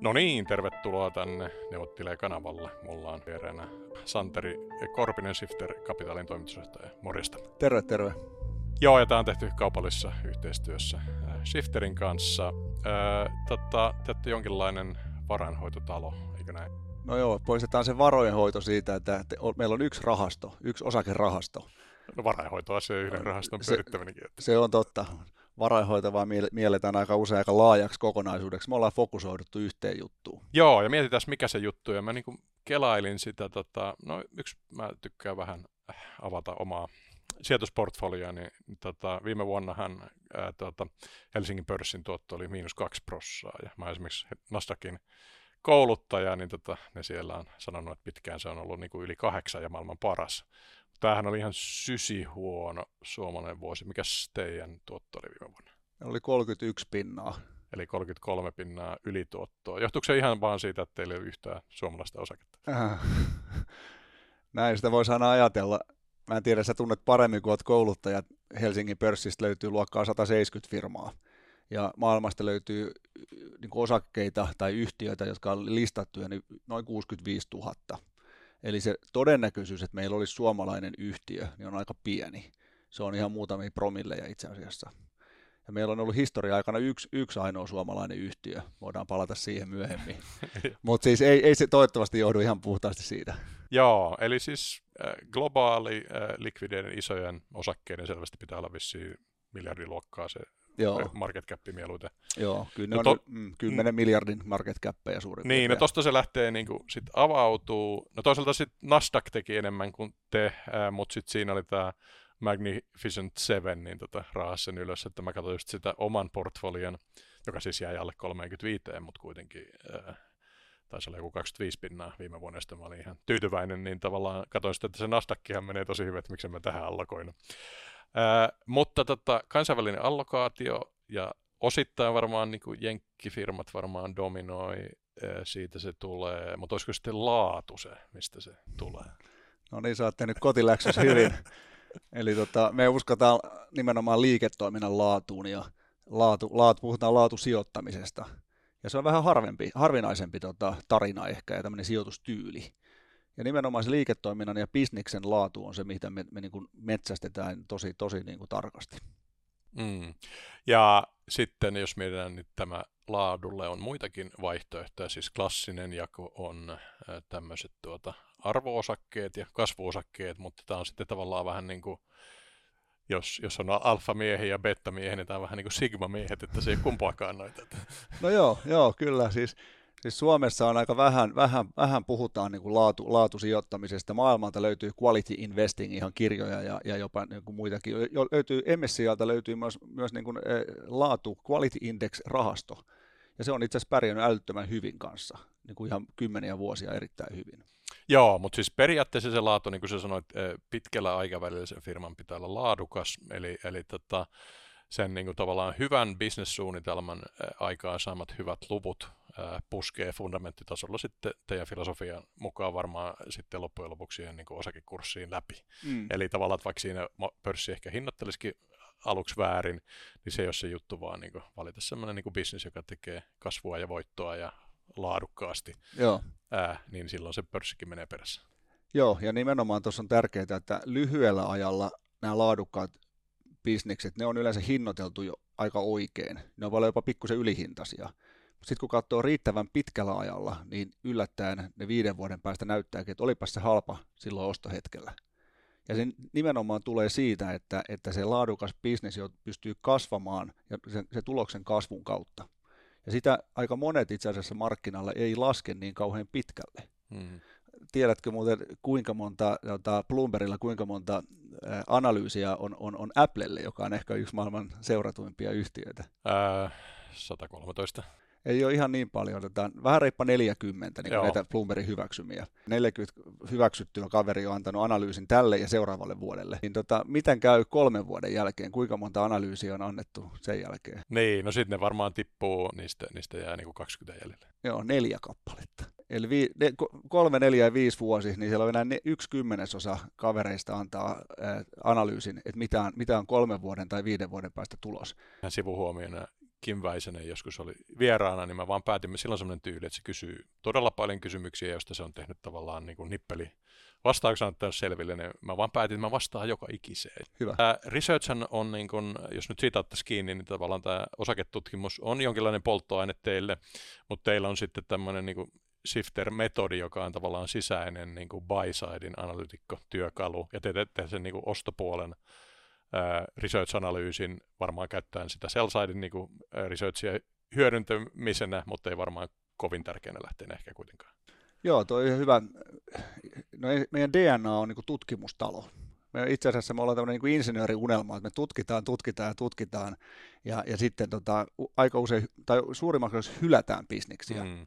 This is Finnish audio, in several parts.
No niin, tervetuloa tänne Neuvottelee kanavalle. Mulla on vieraana Santeri Korpinen, Shifter Kapitalin toimitusjohtaja. Morjesta. Terve, terve. Joo, ja tämä on tehty kaupallisessa yhteistyössä äh, Shifterin kanssa. Äh, tota, te jonkinlainen varainhoitotalo, eikö näin? No joo, poistetaan se varojenhoito siitä, että meillä on yksi rahasto, yksi osakerahasto. No varainhoitoa se yhden rahaston pyörittäminenkin. Se on totta varainhoito vaan mielletään aika usein aika laajaksi kokonaisuudeksi. Me ollaan fokusoiduttu yhteen juttuun. Joo, ja mietitään mikä se juttu, ja mä niin kelailin sitä, tota, no yksi mä tykkään vähän äh, avata omaa sijoitusportfolioa, niin tota, viime vuonnahan ää, tota, Helsingin pörssin tuotto oli miinus kaksi prossaa, ja mä esimerkiksi Nasdaqin kouluttaja, niin tota, ne siellä on sanonut, että pitkään se on ollut niin kuin yli kahdeksan ja maailman paras. Tämähän oli ihan sysi huono suomalainen vuosi. Mikäs teidän tuotto oli viime vuonna? Oli 31 pinnaa. Eli 33 pinnaa ylituottoa. Johtuuko se ihan vaan siitä, että teillä ei ole yhtään suomalaista osaketta? Äh. Näin sitä voisi aina ajatella. Mä en tiedä, sä tunnet paremmin kuin olet kouluttaja. Helsingin pörssistä löytyy luokkaa 170 firmaa. Ja maailmasta löytyy niin osakkeita tai yhtiöitä, jotka on listattuja niin noin 65 000 Eli se todennäköisyys, että meillä olisi suomalainen yhtiö, niin on aika pieni. Se on ihan muutamia promilleja itse asiassa. Ja meillä on ollut historia-aikana yksi, yksi ainoa suomalainen yhtiö. Voidaan palata siihen myöhemmin. Mutta siis ei, ei se toivottavasti johdu ihan puhtaasti siitä. Joo, eli siis äh, globaali äh, likvideiden isojen osakkeiden selvästi pitää olla vissiin miljardiluokkaa se Joo. market cap mieluiten. Joo, kyllä ne no on to... mm, 10 mm. miljardin market cappeja suurin Niin, no tosta se lähtee niin kuin, sit avautuu. No toisaalta sitten Nasdaq teki enemmän kuin te, äh, mutta sitten siinä oli tämä Magnificent Seven, niin tota, raahas sen ylös, että mä katsoin just sitä oman portfolion, joka siis jäi alle 35, mutta kuitenkin äh, taisi olla joku 25 pinnaa viime vuonna, mä olin ihan tyytyväinen, niin tavallaan katsoin sitten, että se Nasdaqhan menee tosi hyvin, että miksi mä tähän allokoin. Ää, mutta tota, kansainvälinen allokaatio ja osittain varmaan niin kuin jenkkifirmat varmaan dominoi, ää, siitä se tulee, mutta olisiko sitten laatu se, mistä se tulee? No niin, sä oot tehnyt kotiläksyssä hyvin. Eli tota, me uskotaan nimenomaan liiketoiminnan laatuun ja laatu, laatu, puhutaan laatusijoittamisesta. Ja se on vähän harvempi, harvinaisempi tota, tarina ehkä ja tämmöinen sijoitustyyli. Ja nimenomaan se liiketoiminnan ja bisniksen laatu on se, mitä me, me niin kuin metsästetään tosi, tosi niin kuin tarkasti. Mm. Ja sitten jos mietitään nyt tämä laadulle on muitakin vaihtoehtoja, siis klassinen jako on tämmöiset tuota, arvoosakkeet ja kasvuosakkeet, mutta tämä on sitten tavallaan vähän niin kuin, jos, jos on alfamiehiä ja beta-miehiä, niin tämä on vähän niin kuin sigma-miehet, että se ei kumpaakaan noita. No joo, joo, kyllä. Siis Siis Suomessa on aika vähän, vähän, vähän puhutaan niin kuin laatu, laatusijoittamisesta. Maailmalta löytyy quality investing ihan kirjoja ja, ja jopa niin kuin muitakin. Jo, löytyy, MSCIalta löytyy myös, myös niin kuin, eh, laatu quality index rahasto. Ja se on itse asiassa pärjännyt älyttömän hyvin kanssa, niin kuin ihan kymmeniä vuosia erittäin hyvin. Joo, mutta siis periaatteessa se laatu, niin kuin sä sanoit, eh, pitkällä aikavälillä sen firman pitää olla laadukas, eli, eli tota, sen niin kuin tavallaan hyvän bisnessuunnitelman aikaan saamat hyvät luvut puskee fundamenttitasolla sitten teidän filosofian mukaan varmaan sitten loppujen lopuksi niin osakekurssiin läpi. Mm. Eli tavallaan, että vaikka siinä pörssi ehkä hinnoittelisikin aluksi väärin, niin se ei ole se juttu, vaan niin valita sellainen niin bisnes, joka tekee kasvua ja voittoa ja laadukkaasti, Joo. Ää, niin silloin se pörssikin menee perässä. Joo, ja nimenomaan tuossa on tärkeää, että lyhyellä ajalla nämä laadukkaat bisnekset, ne on yleensä hinnoiteltu jo aika oikein. Ne on paljon jopa pikkusen ylihintaisia. Sitten kun katsoo riittävän pitkällä ajalla, niin yllättäen ne viiden vuoden päästä näyttääkin, että olipas se halpa silloin ostohetkellä. Ja se nimenomaan tulee siitä, että, että se laadukas bisnes pystyy kasvamaan ja se, se tuloksen kasvun kautta. Ja sitä aika monet itse asiassa markkinalla ei laske niin kauhean pitkälle. Hmm. Tiedätkö muuten kuinka monta, tota, Bloombergilla kuinka monta analyysiä on, on, on Applelle, joka on ehkä yksi maailman seuratuimpia yhtiöitä? Äh, 113 ei ole ihan niin paljon, otetaan vähän reippa 40 niin näitä Bloombergin hyväksymiä. 40 hyväksyttyä kaveri on antanut analyysin tälle ja seuraavalle vuodelle. Niin tota, miten käy kolmen vuoden jälkeen, kuinka monta analyysiä on annettu sen jälkeen? Niin, no sitten ne varmaan tippuu, niistä, niistä jää niin kuin 20 jäljelle. Joo, neljä kappaletta. Eli vi, ne, kolme, neljä ja viisi vuosi, niin siellä on enää ne, yksi kymmenesosa kavereista antaa ää, analyysin, että mitä on, mitä on kolmen vuoden tai viiden vuoden päästä tulos. Sivuhuomiona Kim Väisänen joskus oli vieraana, niin mä vaan päätimme silloin sellainen tyyli, että se kysyy todella paljon kysymyksiä, joista se on tehnyt tavallaan niin kuin nippeli vastauksen antanut selville, niin mä vaan päätin, että mä vastaan joka ikiseen. Hyvä. Tämä research on, niin kun, jos nyt siitä ottaisiin kiinni, niin tavallaan tämä osaketutkimus on jonkinlainen polttoaine teille, mutta teillä on sitten tämmöinen niin Shifter-metodi, joka on tavallaan sisäinen niin kuin buy-sidein analytikko-työkalu, ja te teette sen niin kuin ostopuolen research-analyysin varmaan käyttäen sitä sell-sidein niin kuin, researchia hyödyntämisenä, mutta ei varmaan kovin tärkeänä lähteenä ehkä kuitenkaan. Joo, tuo on hyvä. No, meidän DNA on niin kuin tutkimustalo. Me itse asiassa me ollaan tämmöinen niin insinööriunelma, että me tutkitaan, tutkitaan ja tutkitaan, ja, ja sitten tota, aika usein, tai suurimmaksi osassa hylätään bisneksiä. Mm.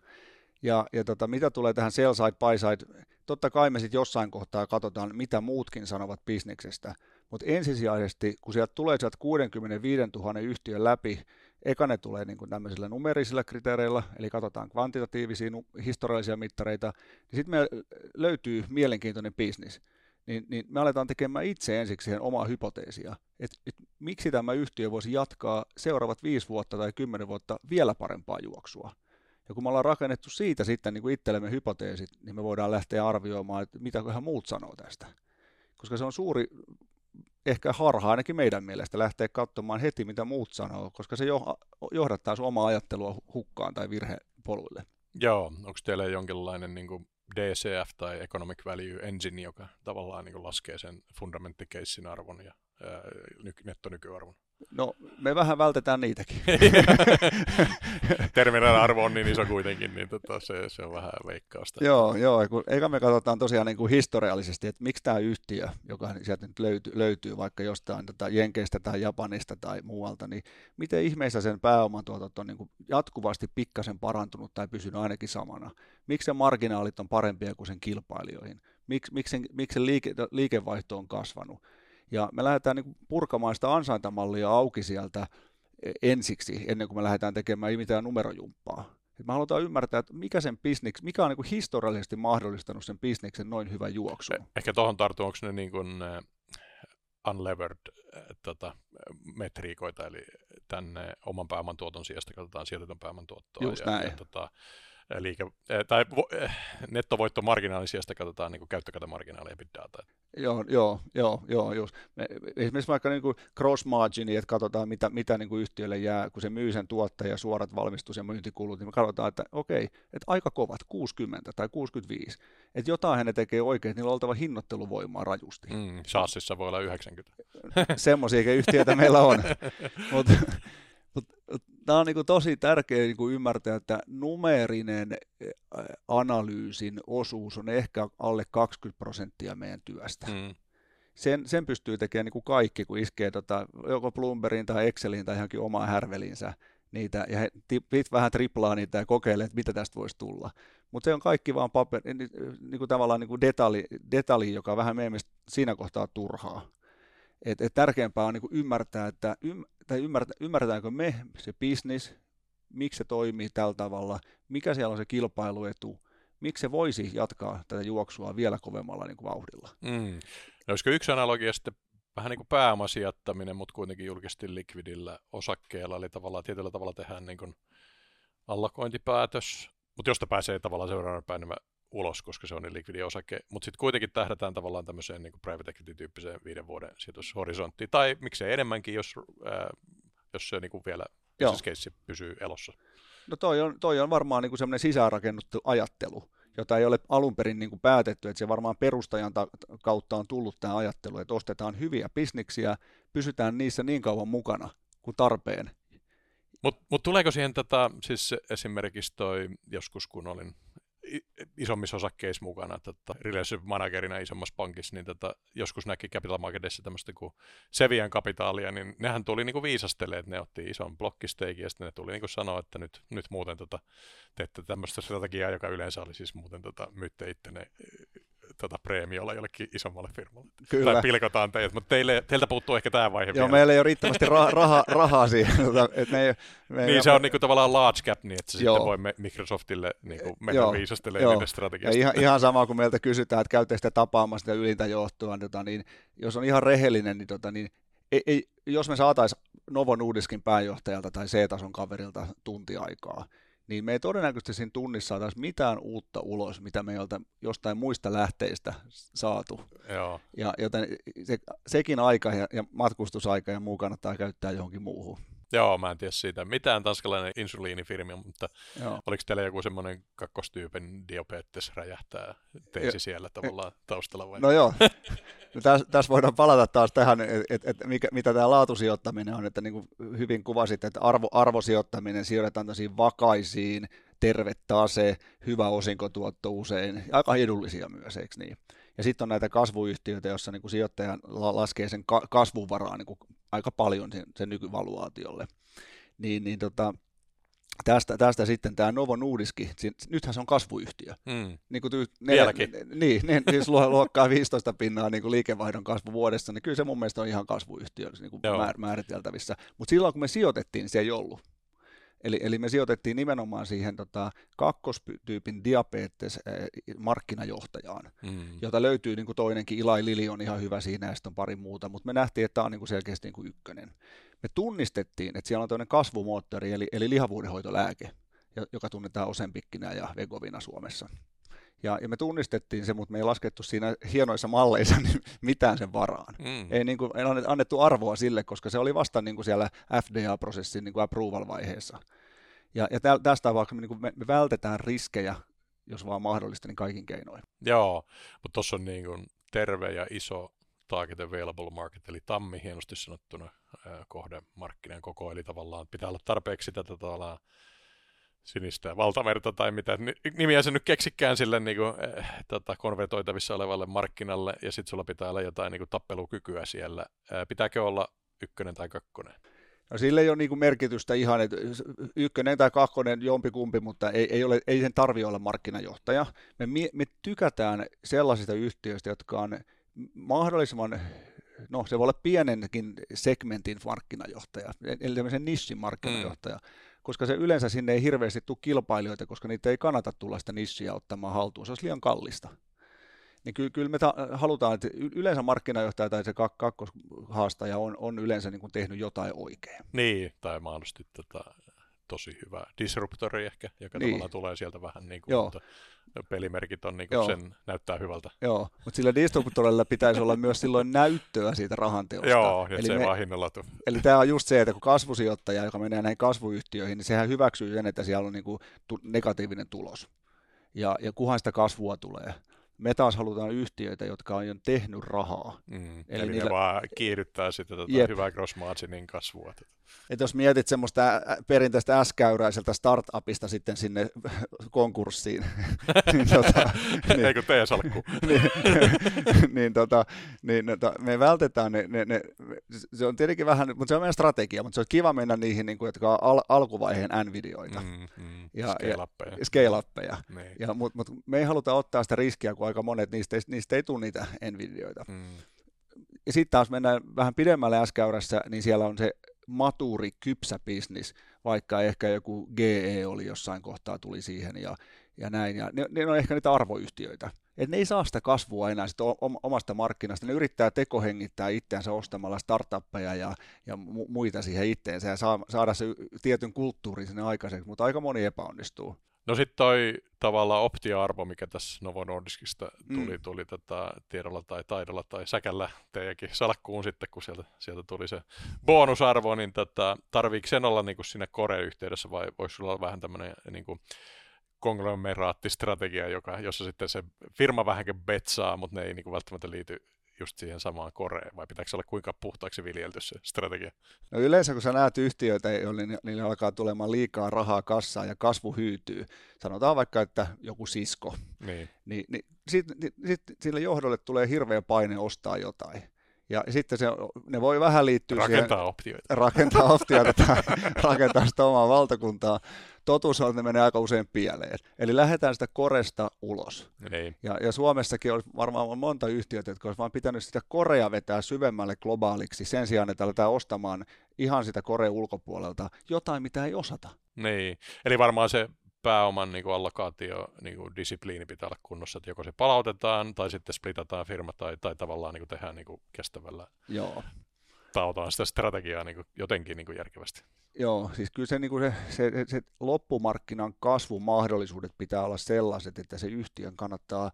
Ja, ja tota, mitä tulee tähän sell side, buy side, totta kai me sitten jossain kohtaa katsotaan, mitä muutkin sanovat bisneksestä, mutta ensisijaisesti, kun sieltä tulee sieltä 65 000 yhtiön läpi, eka ne tulee niin kuin tämmöisillä numerisilla kriteereillä, eli katsotaan kvantitatiivisia historiallisia mittareita, niin sitten me löytyy mielenkiintoinen bisnis. Niin, niin me aletaan tekemään itse ensiksi siihen omaa hypoteesia, että et miksi tämä yhtiö voisi jatkaa seuraavat viisi vuotta tai kymmenen vuotta vielä parempaa juoksua. Ja kun me ollaan rakennettu siitä sitten niin kuin itsellemme hypoteesit, niin me voidaan lähteä arvioimaan, että mitä muut sanoo tästä. Koska se on suuri ehkä harha ainakin meidän mielestä lähteä katsomaan heti, mitä muut sanoo, koska se johdattaa sun omaa ajattelua hukkaan tai virhepoluille. Joo, onko teillä jonkinlainen niin kuin DCF tai Economic Value Engine, joka tavallaan niin kuin laskee sen fundamentikeissin arvon ja ää, nettonykyarvon? No, me vähän vältetään niitäkin. Terminaalin arvo on niin iso kuitenkin, niin tota, se, se on vähän veikkausta. Joo, joo kun, eikä me katsotaan tosiaan niin kuin historiallisesti, että miksi tämä yhtiö, joka sieltä nyt löytyy, löytyy vaikka jostain tota Jenkeistä tai Japanista tai muualta, niin miten ihmeessä sen pääomatuotot on niin kuin jatkuvasti pikkasen parantunut tai pysynyt ainakin samana? Miksi se marginaalit on parempia kuin sen kilpailijoihin? Miksi, miksi, miksi liike, liikevaihto on kasvanut? Ja me lähdetään niin purkamaan sitä ansaintamallia auki sieltä e, ensiksi, ennen kuin me lähdetään tekemään mitään numerojumppaa. Et me halutaan ymmärtää, että mikä, sen business, mikä on niin kuin historiallisesti mahdollistanut sen bisneksen noin hyvän juoksun. Eh, ehkä tuohon tarttuu, onko ne niin kuin, uh, unlevered uh, tota, metriikoita, eli tänne oman pääoman tuoton sijasta katsotaan sijoitetun pääoman tuottoa. Just ja, näin. Ja, tota, liike, tai nettovoittomarginaalin sijasta katsotaan niin käyttökatomarginaalia big. Joo, joo, joo, joo just. Me, esimerkiksi vaikka niin cross margin, että katsotaan mitä, mitä niin kuin yhtiölle jää, kun se myy sen tuottaja, suorat valmistus- ja myyntikulut, niin me katsotaan, että okei, että aika kovat, 60 tai 65. Että jotain ne tekee oikein, niillä on oltava hinnoitteluvoimaa rajusti. Mm, Saasissa voi olla 90. Semmoisia yhtiöitä meillä on. Mutta Tämä on niin tosi tärkeää niin ymmärtää, että numerinen analyysin osuus on ehkä alle 20 prosenttia meidän työstä. Mm. Sen, sen pystyy tekemään niin kuin kaikki, kun iskee tota, joko Bloombergin tai Exceliin tai johonkin omaan härvelinsä niitä, ja he t- vähän triplaa niitä ja kokeilee, että mitä tästä voisi tulla. Mutta se on kaikki vaan paperi, niin, niin kuin tavallaan niin kuin detalji, detalji, joka vähän meidän siinä kohtaa turhaa. Et, et tärkeämpää on niin kuin ymmärtää, että ym, tai ymmärretäänkö me se business, miksi se toimii tällä tavalla, mikä siellä on se kilpailuetu, miksi se voisi jatkaa tätä juoksua vielä kovemmalla niin kuin vauhdilla. Mm. No, olisiko yksi analogia sitten vähän niin kuin pääomasijoittaminen, mutta kuitenkin julkisesti likvidillä osakkeella, eli tavallaan tietyllä tavalla tehdään niin kuin allokointipäätös, mutta josta pääsee tavallaan seuraavana päivänä ulos, koska se on niin likvidi osake, mutta sitten kuitenkin tähdätään tavallaan tämmöiseen niin private equity-tyyppiseen viiden vuoden sijoitushorisonttiin, tai miksei enemmänkin, jos, ää, jos se niin kuin vielä case pysyy elossa. No toi on, toi on varmaan niin semmoinen sisäänrakennuttu ajattelu, jota ei ole alun perin niin kuin päätetty, että se varmaan perustajan ta- kautta on tullut tämä ajattelu, että ostetaan hyviä bisniksiä, pysytään niissä niin kauan mukana kuin tarpeen. Mutta mut tuleeko siihen tätä, siis esimerkiksi toi joskus kun olin isommissa osakkeissa mukana tota, relationship managerina isommassa pankissa, niin tota, joskus näki Capital Marketissa tämmöistä kuin Sevian kapitaalia, niin nehän tuli niin viisastelemaan, että ne otti ison blokkisteikin ja sitten ne tuli niin sanoa, että nyt, nyt muuten tota, teette tämmöistä strategiaa, joka yleensä oli siis muuten tota, myytte ittene tota preemiolla jollekin isommalle firmalle. Kyllä. Tai pilkotaan teidät, mutta teille, teiltä puuttuu ehkä tämä vaihe Joo, vielä. meillä ei ole riittävästi ra- raha, rahaa siihen. Me ei, me niin, se ole niinku tavallaan large cap, niin että se Joo. sitten voi Microsoftille niinku mennä Joo. viisastelemaan niiden strategiasta. Ja ihan, ihan sama kuin meiltä kysytään, että käytte sitä tapaamassa sitä ylintä johtoa, tota, niin jos on ihan rehellinen, niin, tota, niin ei, ei, jos me saataisiin Novo Nordiskin pääjohtajalta tai C-tason kaverilta tunti aikaa, niin me ei todennäköisesti siinä tunnissa saataisi mitään uutta ulos, mitä me ei olta jostain muista lähteistä saatu. Joo. Ja, joten se, sekin aika ja, ja matkustusaika ja muu kannattaa käyttää johonkin muuhun. Joo, mä en tiedä siitä mitään tanskalainen insuliinifirmi, mutta Joo. oliko teillä joku semmoinen kakkostyypin diabetes räjähtää teesi Jo- siellä tavallaan taustalla vai? No joo, no tässä täs voidaan palata taas tähän, että et, et mikä, mitä tämä laatusijoittaminen on, että niin kuin hyvin kuvasit, että arvo, arvosijoittaminen sijoitetaan tosi vakaisiin, terve tase, hyvä osinkotuotto usein, aika edullisia myös, eikö niin? Ja sitten on näitä kasvuyhtiöitä, joissa niin kuin sijoittaja la- laskee sen ka- kasvun varaan niin kuin aika paljon sen, sen nykyvaluaatiolle. Niin, niin tota, tästä, tästä sitten tämä Novo Nordiski, nythän se on kasvuyhtiö, Mm. niin kuin tyy, Vieläkin. Ne, niin, ne, siis luo- luokkaa 15 pinnaa niin kuin liikevaihdon kasvu vuodessa, niin kyllä se mun mielestä on ihan kasvuyhtiö niin kuin määr, määriteltävissä. Mutta silloin kun me sijoitettiin, niin se ei ollut. Eli, eli me sijoitettiin nimenomaan siihen tota, kakkostyypin diabetes markkinajohtajaan, Mm. jota löytyy niin kuin toinenkin, Eli Lili on ihan hyvä siinä ja sitten on pari muuta, mutta me nähtiin, että tämä on niin kuin selkeästi niin kuin ykkönen. Me tunnistettiin, että siellä on toinen kasvumoottori, eli, eli lihavuudenhoitolääke, jo- joka tunnetaan Osempikkinä ja Vegovina Suomessa. Ja, ja me tunnistettiin se, mutta me ei laskettu siinä hienoissa malleissa mitään sen varaan. Mm. Ei, niin kuin, ei annet- annettu arvoa sille, koska se oli vasta niin kuin siellä FDA-prosessin niin kuin approval-vaiheessa. Ja, ja tä, tästä tapauksessa me, niin kuin me, me vältetään riskejä, jos vaan mahdollista, niin kaikin keinoin. Joo, mutta tuossa on niin kuin terve ja iso target available market, eli tammi hienosti sanottuna kohdemarkkinan koko, eli tavallaan pitää olla tarpeeksi tätä tavallaan sinistä valtamerta tai mitä ni- nimiä se nyt keksikään sille niin kuin, äh, tota, konvertoitavissa olevalle markkinalle, ja sitten sulla pitää olla jotain niin kuin, tappelukykyä siellä. Ää, pitääkö olla ykkönen tai kakkonen? No sille ei ole niin kuin merkitystä ihan, että ykkönen tai kakkonen, jompikumpi, mutta ei, ei, ole, ei sen tarvi olla markkinajohtaja. Me, me tykätään sellaisista yhtiöistä, jotka on mahdollisimman, no se voi olla pienenkin segmentin markkinajohtaja, eli tämmöisen nissin markkinajohtaja, mm. Koska se yleensä sinne ei hirveästi tule kilpailijoita, koska niitä ei kannata tulla sitä nissiä ottamaan haltuun, se olisi liian kallista. Niin kyllä, kyllä me ta- halutaan, että yleensä markkinajohtaja tai se kak- kakkoshaastaja on, on yleensä niin kuin tehnyt jotain oikein. Niin, tai mahdollisesti tota, tosi hyvä disruptori ehkä, joka Niin. tavallaan tulee sieltä vähän niin kuin, Joo. mutta pelimerkit on niin kuin Joo. sen näyttää hyvältä. Joo, mutta sillä distributorilla pitäisi olla myös silloin näyttöä siitä rahanteosta. Joo, eli, se me, vaan hinnalla tuu. eli tämä on just se, että kun kasvusijoittaja, joka menee näihin kasvuyhtiöihin, niin sehän hyväksyy sen, että siellä on niinku tu- negatiivinen tulos. Ja, ja kuhan sitä kasvua tulee. Me taas halutaan yhtiöitä, jotka on jo tehnyt rahaa. Mm. Eli, Eli niillä- ne vaan kiihdyttää sitä Jep. hyvää gross marginin kasvua. Et jos mietit semmoista perinteistä S-käyräiseltä startupista sitten sinne konkurssiin, niin, tota, niin. Eikö tee salkku? niin, niin, tota, niin tota, me vältetään ne, ne, ne, se on tietenkin vähän, mutta se on meidän strategia, mutta se on kiva mennä niihin, niin kuin, jotka on al, alkuvaiheen Nvideoita, Mm, mm. Ja- Scale-uppeja. scale-uppeja. Niin. Ja, mutta mut me ei haluta ottaa sitä riskiä, kun aika monet niistä ei, niistä ei tule niitä Nvideoita. Mm. Ja sitten taas mennään vähän pidemmälle S-käyrässä, niin siellä on se matuuri, kypsä bisnis, vaikka ehkä joku GE oli jossain kohtaa tuli siihen ja, ja näin. Ja ne, ne on ehkä niitä arvoyhtiöitä. Et ne ei saa sitä kasvua enää sit o- omasta markkinasta. Ne yrittää tekohengittää itseänsä ostamalla startuppeja ja, ja mu- muita siihen itteensä ja saa, saada se tietyn kulttuurin sinne aikaiseksi, mutta aika moni epäonnistuu. No sitten toi tavallaan optia-arvo, mikä tässä Novo Nordiskista tuli, Mm. tuli tätä tiedolla tai taidolla tai säkällä teidänkin salkkuun sitten, kun sieltä, sieltä tuli se bonusarvo, niin tätä, tarviiko sen olla niin kuin siinä Kore-yhteydessä vai voisi sulla olla vähän tämmöinen niin kuin konglomeraattistrategia, joka, jossa sitten se firma vähänkin betsaa, mutta ne ei niin kuin välttämättä liity just siihen samaan koreen, vai pitääkö se olla kuinka puhtaaksi viljelty se strategia? No yleensä kun sä näet yhtiöitä, joille ni- niille alkaa tulemaan liikaa rahaa kassaan ja kasvu hyytyy, sanotaan vaikka, että joku sisko, Niin. niin, niin sitten sit, sit sille johdolle tulee hirveä paine ostaa jotain. Ja sitten se, ne voi vähän liittyä Rakentaa optioita. siihen, rakentaa optioita tai rakentaa sitä omaa valtakuntaa. Totuus on, että ne menee aika usein pieleen. Eli lähdetään sitä koresta ulos. Niin. Ja, ja Suomessakin olisi varmaan monta yhtiötä, jotka olisi vaan pitänyt sitä korea vetää syvemmälle globaaliksi sen sijaan, että aletaan ostamaan ihan sitä korea ulkopuolelta jotain, mitä ei osata. Niin, eli varmaan se pääoman niin kuin allokaatio, niin kuin disipliini pitää olla kunnossa, että joko se palautetaan tai sitten splitataan firma tai, tai tavallaan niin kuin tehdään niin kuin kestävällä. Joo. tautaan sitä strategiaa niin kuin, jotenkin niin kuin järkevästi. Joo, siis kyllä se, niin kuin se, se, se, se loppumarkkinan kasvumahdollisuudet pitää olla sellaiset, että se yhtiön kannattaa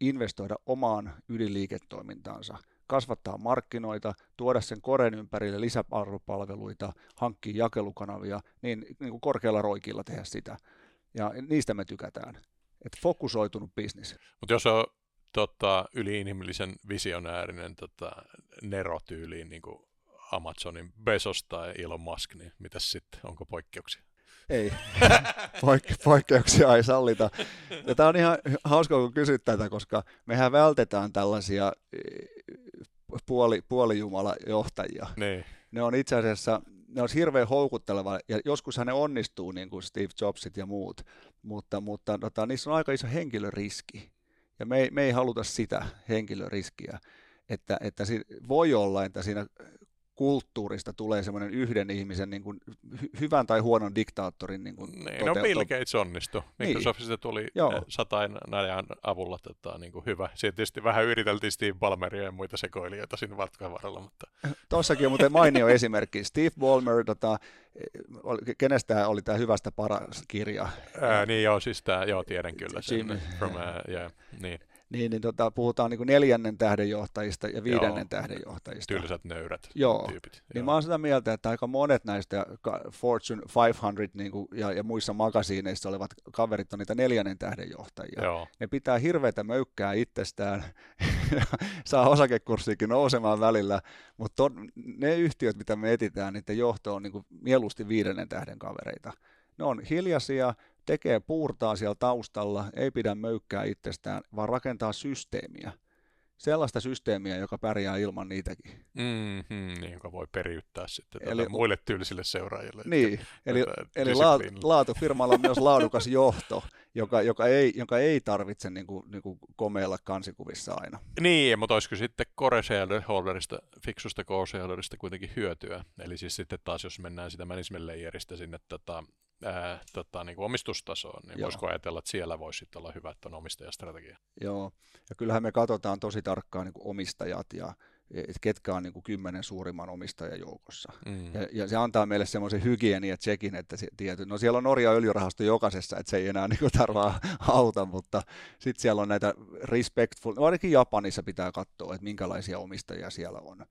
investoida omaan ydinliiketoimintaansa, kasvattaa markkinoita, tuoda sen koren ympärille lisäarvopalveluita, hankkia jakelukanavia, niin, niin kuin korkealla roikilla tehdä sitä. Ja niistä me tykätään. Että fokusoitunut bisnis. Mutta jos on tota, yliinhimillisen visionäärinen tota, Nero-tyyliin, niin kuin Amazonin Bezos tai Elon Musk, niin mitäs sitten, onko poikkeuksia? Ei, Poik- poikkeuksia ei sallita. Ja tämä on ihan hauska, kun kysyt tätä, koska mehän vältetään tällaisia eh, puoli, puolijumala johtajia. Niin. Ne on itse asiassa ne on hirveän houkutteleva, ja joskus ne onnistuu, niin kuin Steve Jobsit ja muut, mutta, mutta tota, niissä on aika iso henkilöriski, ja me ei, me ei haluta sitä henkilöriskiä, että, että si- voi olla, että siinä kulttuurista tulee semmoinen yhden ihmisen niin kuin, hy- hyvän tai huonon diktaattorin niin kuin, niin, no Bill Gates onnistui. Niin. Microsoftista tuli Joo. satain najan avulla tota, niin kuin hyvä. Siitä tietysti vähän yriteltiin Steve Ballmeria ja muita sekoilijoita siinä matkan varrella, mutta Tuossakin on muuten mainio esimerkki. Steve Ballmer, tota, oli- kenestä oli tämä hyvästä paras kirja? ää, niin joo, siis tää, joo, tiedän kyllä sen. Jimmy. From, uh, yeah, niin, Niin, niin tota, puhutaan niin kuin neljännen tähden johtajista ja viidennen Joo. tähden johtajista. tylsät nöyrät Joo. tyypit. Niin joo. mä oon sitä mieltä, että aika monet näistä Fortune 500 niin kuin, ja, ja muissa magasiineissa olevat kaverit on niitä neljännen tähden johtajia. Joo. Ne pitää hirveätä möykkää itsestään, ja saa osakekurssiikin nousemaan välillä, mutta ne yhtiöt, mitä me etitään, niiden johto on niin kuin mieluusti viidennen tähden kavereita. Ne on hiljaisia, tekee puurtaa siellä taustalla, ei pidä möykkää itsestään, vaan rakentaa systeemiä. Sellaista systeemiä, joka pärjää ilman niitäkin. Mm-hmm, niin, joka voi periyttää sitten Eli- Eli... muille tylsille seuraajille. Niin, eli, eli laatu, laatufirmalla on myös laadukas johto, joka, joka, ei, joka ei tarvitse niin kuin, niin kuin komeilla kansikuvissa aina. Niin, mutta olisiko sitten core shareholderista, fiksusta core shareholderista kuitenkin hyötyä? Eli siis sitten taas, jos mennään sitä management layerista sinne tota, ää, tota, niin kuin omistustasoon, niin Joo. voisiko ajatella, että siellä voisi sitten olla hyvä, että on omistajastrategia? Joo, ja kyllähän me katsotaan tosi tarkkaan niin kuin omistajat ja et ketkä on niin kuin kymmenen suurimman omistajan joukossa. Mm. Ja, ja se antaa meille semmoisen hygienia tsekin, että se, tiety, no siellä on Norja öljyrahasto jokaisessa, että se ei enää niin tarvaa auta, mutta sitten siellä on näitä respectful, no ainakin Japanissa pitää katsoa, että minkälaisia omistajia siellä on.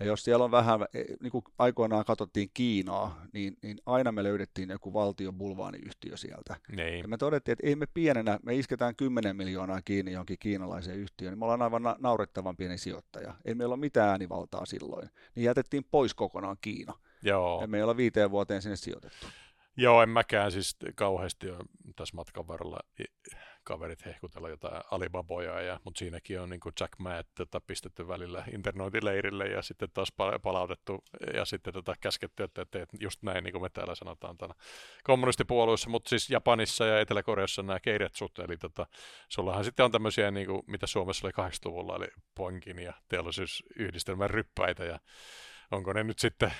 Ja jos siellä on vähän, eh, niin kuin aikoinaan katsottiin Kiinaa, niin, niin aina me löydettiin joku valtion bulvaaniyhtiö sieltä. Niin. Ja me todettiin, että ei me pienenä, me isketään 10 miljoonaa kiinni johonkin kiinalaiseen yhtiöön, niin me ollaan aivan na- naurettavan pieni sijoittaja. Ei meillä ole mitään äänivaltaa silloin. Niin jätettiin pois kokonaan Kiina. Joo. Ja me ei olla viiteen vuoteen sinne sijoitettu. Joo, en mäkään siis kauheasti ole tässä matkan varrella kaverit hehkutella jotain Alibaboja, ja, mutta siinäkin on niin kuin Jack tota, pistetty välillä internointileirille ja sitten taas pa- palautettu ja sitten tota, käsketty, että teet just näin, niin kuin me täällä sanotaan täällä kommunistipuolueissa, mutta siis Japanissa ja Etelä-Koreassa nämä keiretsut, eli tota, sullahan sitten on tämmöisiä, niin kuin, mitä Suomessa oli 80-luvulla, eli Poinkin ja teollisuusyhdistelmän ryppäitä, ja onko ne nyt sitten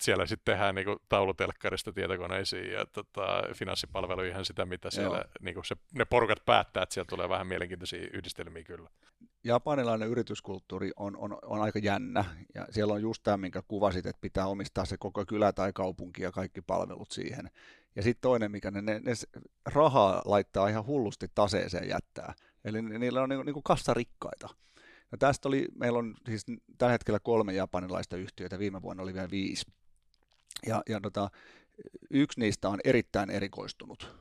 siellä sitten tehdään niin taulutelkkarista tietokoneisiin ja tota, finanssipalveluihin ihan sitä, mitä siellä Joo. niin se, ne porukat päättää, että siellä tulee vähän mielenkiintoisia yhdistelmiä kyllä. Japanilainen yrityskulttuuri on, on, on aika jännä, ja siellä on just tämä, minkä kuvasit, että pitää omistaa se koko kylä tai kaupunki ja kaikki palvelut siihen. Ja sitten toinen, mikä ne, ne, ne rahaa laittaa ihan hullusti taseeseen jättää. Eli ni- niillä on niinku, niinku kassarikkaita. No tästä oli, meillä on siis tällä hetkellä kolme japanilaista yhtiötä, viime vuonna oli vielä viisi. Ja, ja tota, yksi niistä on erittäin erikoistunut.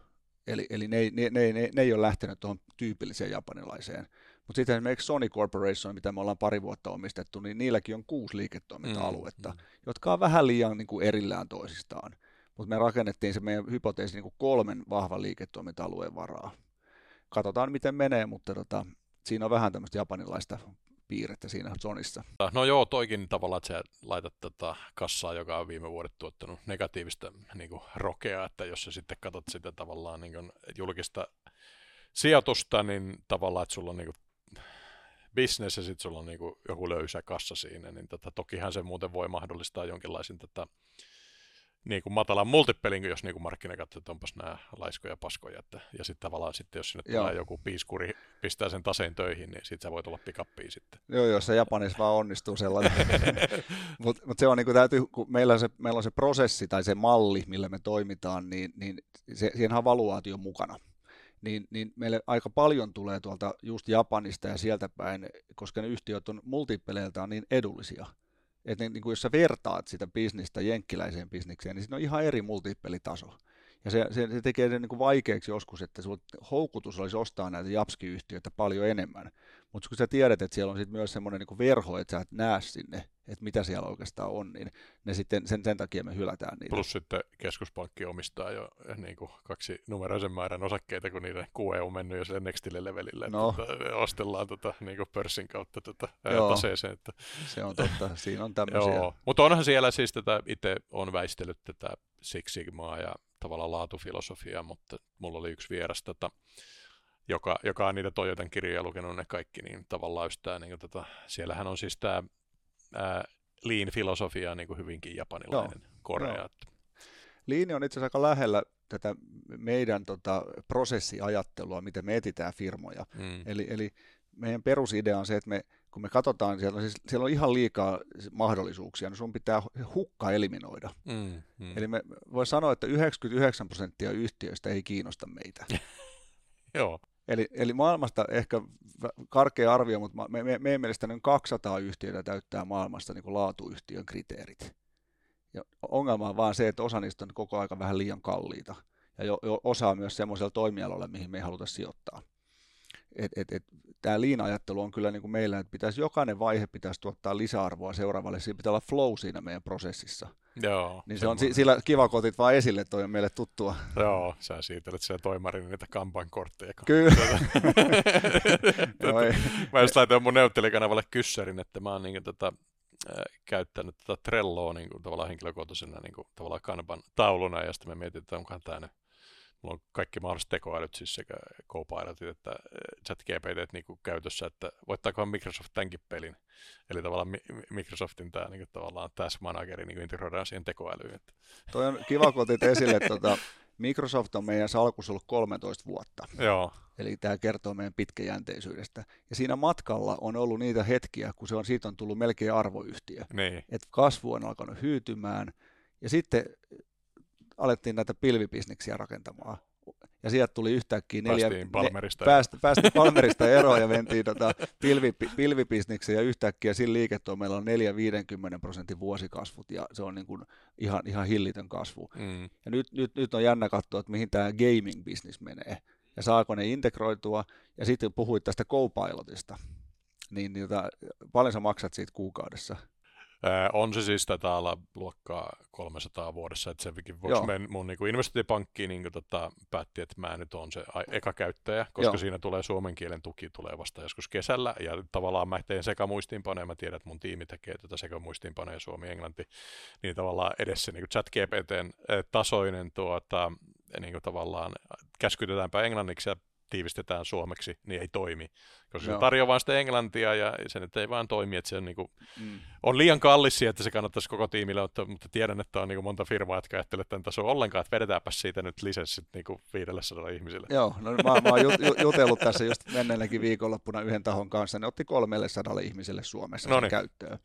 Eli, eli ne, ne, ne, ne, ne ei ole lähtenyt tuohon tyypilliseen japanilaiseen. Mutta sitten esimerkiksi Sony Corporation, mitä me ollaan pari vuotta omistettu, niin niilläkin on kuusi liiketoiminta-aluetta, Mm, jotka on vähän liian niin kuin erillään toisistaan. Mutta me rakennettiin se meidän hypoteesi niin kuin kolmen vahvan liiketoiminta-alueen varaa. Katsotaan, miten menee, mutta tota, siinä on vähän tämmöistä japanilaista piirrettä siinä Sonissa. No joo, toikin tavallaan, että sä laitat tota kassaa, joka on viime vuodet tuottanut negatiivista niin kuin rokea, että jos sä sitten katsot sitä tavallaan niin kuin julkista sijoitusta, niin tavallaan, että sulla on niin kuin business ja sitten sulla on niin kuin joku löysä kassa siinä, niin tota, tokihan se muuten voi mahdollistaa jonkinlaisen tota, niin kuin matalan multipelin, jos niin kuin markkina katsoo, että onpas nämä laiskoja paskoja. Että, ja sitten tavallaan sitten, jos sinne Joo. tulee joku piiskuri, pistää sen taseen töihin, niin sitten sä voit olla pikappiin sitten. Joo, jos se Japanissa vaan onnistuu sellainen. Mutta mut se on niin kuin täytyy, kun meillä on, se, meillä on se prosessi tai se malli, millä me toimitaan, niin, niin se, siihen on valuaatio mukana niin, niin meille aika paljon tulee tuolta just Japanista ja sieltä päin, koska ne yhtiöt on multipeleiltaan niin edullisia. Että niin, niin kuin jos sä vertaat sitä bisnistä jenkkiläiseen bisnikseen, niin siinä on ihan eri multipelitaso. Ja se, se, se tekee sen niin kuin vaikeaksi joskus, että sulla houkutus olisi ostaa näitä Japski-yhtiöitä paljon enemmän. Mutta kun sä tiedät, että siellä on sit myös semmoinen niin verho, että sä et näe sinne, että mitä siellä oikeastaan on, niin ne sitten, sen, sen takia me hylätään niitä. Plus sitten keskuspankki omistaa jo eh, niin kuin kaksi numeroisen määrän osakkeita, kun niiden QE on mennyt jo sille nextille levelille. No. Tota, ostellaan tota, niin kuin pörssin kautta tota, Joo. taseeseen. Että... Se on totta, siinä on tämmöisiä. Joo. Mutta onhan siellä siis tätä, itse on väistellyt tätä Six Sigmaa ja tavallaan laatufilosofiaa, mutta mulla oli yksi vieras tota, joka, joka on niitä Toyotan kirjoja lukenut ne kaikki, niin tavallaan just tämä, niin tota, siellähän on siis tämä lean-filosofia niin kuin hyvinkin japanilainen Joo. Korea. Joo. Lean on itse asiassa aika lähellä tätä meidän tota, prosessiajattelua, miten me etitään firmoja. Mm. Eli, eli meidän perusidea on se, että me, kun me katsotaan, siellä on, siis, siellä on ihan liikaa mahdollisuuksia, niin sun pitää hukka eliminoida. Mm, mm. Eli me voi sanoa, että 99 prosenttia yhtiöistä ei kiinnosta meitä. Joo. Eli, eli maailmasta ehkä karkea arvio, mutta me, me, meidän mielestä noin 200 yhtiötä täyttää maailmasta niin kuin laatuyhtiön kriteerit. Ja ongelma on vaan se, että osa niistä on koko aika vähän liian kalliita. Ja jo, jo osa on myös semmoisella toimialalla, mihin me ei haluta sijoittaa. Et, et, et, Tämä liina-ajattelu on kyllä niin kuin meillä, että pitäisi jokainen vaihe pitäisi tuottaa lisäarvoa seuraavalle. Siinä pitää olla flow siinä meidän prosessissa. Joo. Niin se on sillä kiva, kun otit vaan esille, toi on meille tuttua. Joo, sä siirtelet siellä toimarin niitä kampan kortteja. Kyllä. no mä just laitoin mun neuvottelikanaavalle kyssärin, että mä oon niin tota, käyttänyt tätä Trelloa niin kuin, tavallaan henkilökohtaisena niin kuin, tavallaan kanban tauluna, ja sitten me mietitään, että onkohan tämä nyt mulla on kaikki mahdolliset tekoälyt, siis sekä Copilotit että äh, ChatGPT niin käytössä, että voittaakohan Microsoft tämänkin pelin. Eli tavallaan Microsoftin tämä niin kuin, tavallaan Task Manageri niin integroidaan siihen tekoälyyn. Että. Toi on kiva, kun otit esille, että tuota, Microsoft on meidän salkussa ollut 13 vuotta. Joo. Eli tämä kertoo meidän pitkäjänteisyydestä. Ja siinä matkalla on ollut niitä hetkiä, kun se on, siitä on tullut melkein arvoyhtiö. Niin. Että kasvu on alkanut hyytymään. Ja sitten alettiin näitä pilvibisneksiä rakentamaan. Ja sieltä tuli yhtäkkiä neljä... Päästiin Palmerista, ne, päästä, päästiin Palmerista eroon ja mentiin tota pilvi, ja yhtäkkiä sillä liiketoimella on 4-50 prosentin vuosikasvut ja se on niin kuin ihan, ihan hillitön kasvu. Mm. Ja nyt, nyt, nyt on jännä katsoa, että mihin tämä gaming-business menee ja saako ne integroitua. Ja sitten puhuit tästä Copilotista, niin, niin jota, paljon sä maksat siitä kuukaudessa? On se siis tätä olla luokkaa 300 vuodessa, että senkin vuoksi men, mun niin investointipankki niin kuin, tota, päätti, että mä nyt on se eka käyttäjä, koska Joo. siinä tulee suomen kielen tuki tulee vasta joskus kesällä, ja tavallaan mä teen sekä muistiinpanoja, mä tiedän, että mun tiimi tekee tätä sekä muistiinpanoja suomi-englanti, niin tavallaan edessä niin chat GPTn tasoinen tuota, niin kuin tavallaan käskytetäänpä englanniksi ja tiivistetään suomeksi, niin ei toimi. Koska Joo. se tarjoaa vain sitä englantia ja se nyt ei vaan toimi, että se on, niin kuin, mm. on liian kallis että se kannattaisi koko tiimille ottaa, mutta tiedän, että on niin kuin monta firmaa, jotka ajattelee tämän tasoa ollenkaan, että vedetäänpä siitä nyt lisenssit niin kuin 500 ihmisille. Joo, no mä, mä oon jutellut tässä just menneelläkin viikonloppuna yhden tahon kanssa, ne otti 300 ihmiselle Suomessa sen käyttöön.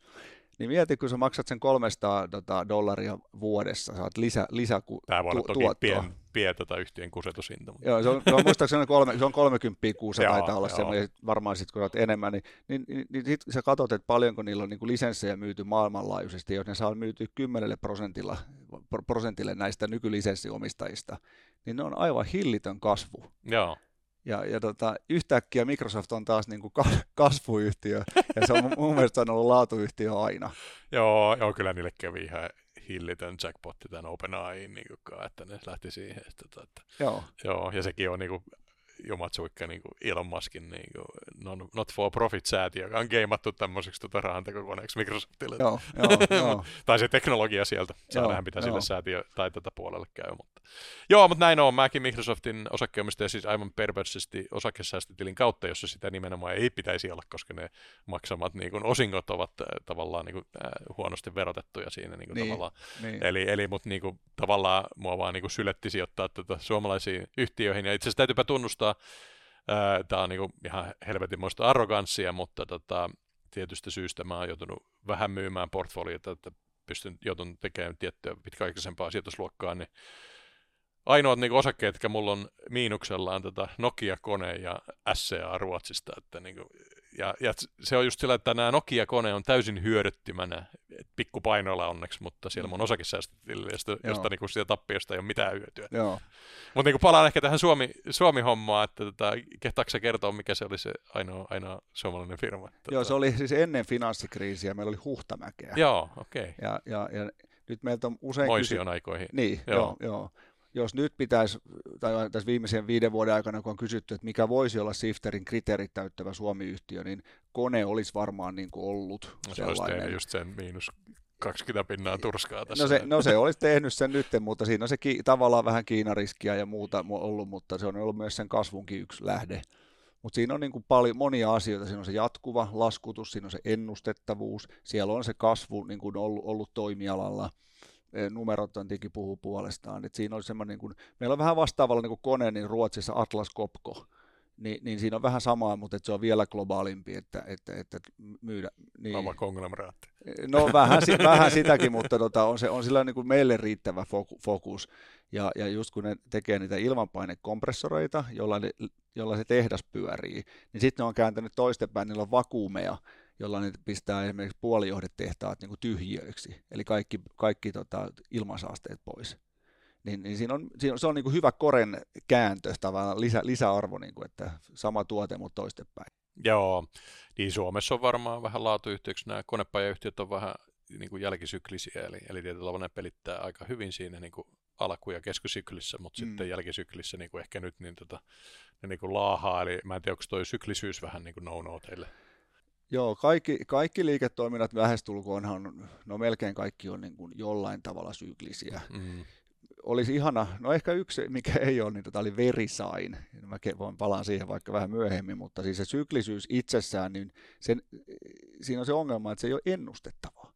Niin mieti, kun sä maksat sen 300 tota, dollaria vuodessa, saat lisä, lisäku, Tämä voi olla toki tuottoa. pien, pien tota yhtiön kusetushinta. Mutta... Joo, se on, se on muistaakseni kolme, se on 30 kuussa taitaa olla semmoinen, varmaan sitten kun olet enemmän, niin, niin, niin, niin sit sä katsot, että paljonko niillä on niin kuin lisenssejä myyty maailmanlaajuisesti, jos ne saa myyty 10 prosentilla, prosentille näistä nykylisenssiomistajista, niin ne on aivan hillitön kasvu. Joo. Ja, ja tota, yhtäkkiä Microsoft on taas niin kuin kasvuyhtiö, ja se on mun mielestä on ollut laatuyhtiö aina. joo, joo, kyllä niille kävi ihan hillitön jackpotti tämän OpenAIin, niin kuin, että ne lähti siihen. Että, että, tota, että, joo. joo. ja sekin on niin kuin, jumatsuikka niin kuin Elon Muskin niin kuin non, not for profit säätiö, joka on geimattu tämmöiseksi tota rahantekokoneeksi Microsoftille. Joo, joo, joo. tai se teknologia sieltä. Saa nähdä, mitä joo. sille säätiö tai tätä puolelle käy. Mutta. Joo, mutta näin on. Mäkin Microsoftin osakkeenomistaja siis aivan perversisti osakesäästötilin kautta, jossa sitä nimenomaan ei pitäisi olla, koska ne maksamat niin kuin, osingot ovat äh, tavallaan niin kuin, äh, huonosti verotettuja siinä niin kuin, niin, tavallaan. Niin. Eli, eli mutta niin kuin, tavallaan mua vaan niin kuin, syletti sijoittaa tätä suomalaisiin yhtiöihin. Ja itse asiassa täytyypä tunnustaa, äh, tämä on niin kuin, ihan helvetinmoista arroganssia, mutta tota, tietystä syystä mä oon joutunut vähän myymään portfoliota, että pystyn joutun tekemään tiettyä pitkäaikaisempaa sijoitusluokkaa, niin ainoat niin osakkeet, jotka mulla on miinuksella on tätä Nokia-kone ja SCA Ruotsista, että niin kuin, ja, ja, se on just sillä, että nämä Nokia-kone on täysin hyödyttömänä, pikkupainoilla onneksi, mutta siellä mun osakesäästötilillä, josta, josta niin siitä tappiosta ei ole mitään hyötyä. Mutta niin palaan ehkä tähän Suomi, Suomi-hommaan, että tota, kehtaako kertoa, mikä se oli se ainoa, ainoa suomalainen firma? Joo, tota... se oli siis ennen finanssikriisiä, meillä oli Huhtamäkeä. Joo, okei. Okay. Ja, ja, ja nyt meiltä on usein... Moision kysy... aikoihin. Niin, joo, joo. joo jos nyt pitäisi, tai tässä viimeisen viiden vuoden aikana, kun on kysytty, että mikä voisi olla Sifterin kriteerit täyttävä Suomi-yhtiö, niin kone olisi varmaan niin kuin ollut no, se sellainen. olisi just sen miinus 20 pinnaa turskaa tässä. No se, no se olisi tehnyt sen nyt, mutta siinä on se ki, tavallaan vähän Kiinariskiä ja muuta ollut, mutta se on ollut myös sen kasvunkin yksi lähde. Mutta siinä on niin kuin paljon, monia asioita. Siinä on se jatkuva laskutus, siinä on se ennustettavuus, siellä on se kasvu niin kuin ollut, ollut toimialalla – numerot on tietenkin puhuu puolestaan. Et siinä oli semmoinen, niin kuin, meillä on vähän vastaavalla niin kuin kone, niin Ruotsissa Atlas Copco, niin, niin siinä on vähän samaa, mutta että se on vielä globaalimpi, että, että, että myydä. Niin. Oma konglomeraatti. No vähän, vähän sitäkin, mutta tota, on, se, on sillä niin kuin meille riittävä fokus. Ja, ja just kun ne tekee niitä ilmanpainekompressoreita, jolla, ne, jolla se tehdas pyörii, niin sitten ne on kääntänyt toistepäin, niillä on vakuumeja, jolla ne pistää esimerkiksi puolijohdetehtaat niin tyhjiöiksi, eli kaikki, kaikki tota, ilmansaasteet pois. Niin, niin siinä on, siinä on, se on niin kuin hyvä koren kääntö, tavallaan lisä, lisäarvo, niin kuin, että sama tuote, mutta toistepäin. Joo, niin Suomessa on varmaan vähän laatuyhteyksiä, nämä konepajayhtiöt on vähän niin kuin jälkisyklisiä, eli, eli tietyllä tavalla ne pelittää aika hyvin siinä niin kuin alku- ja keskisyklissä, mutta mm. sitten jälkisyklissä niin kuin ehkä nyt niin tota, ne niin kuin laahaa, eli mä en tiedä, onko toi syklisyys vähän niin kuin no-no teille? Joo, kaikki, kaikki liiketoiminnat lähestulkoonhan, no melkein kaikki on niin kuin jollain tavalla syklisiä. Mm. Olisi ihana, no ehkä yksi, mikä ei ole, niin tota oli verisain. Mä voin palaan siihen vaikka vähän myöhemmin, mutta siis se syklisyys itsessään, niin sen, siinä on se ongelma, että se ei ole ennustettavaa.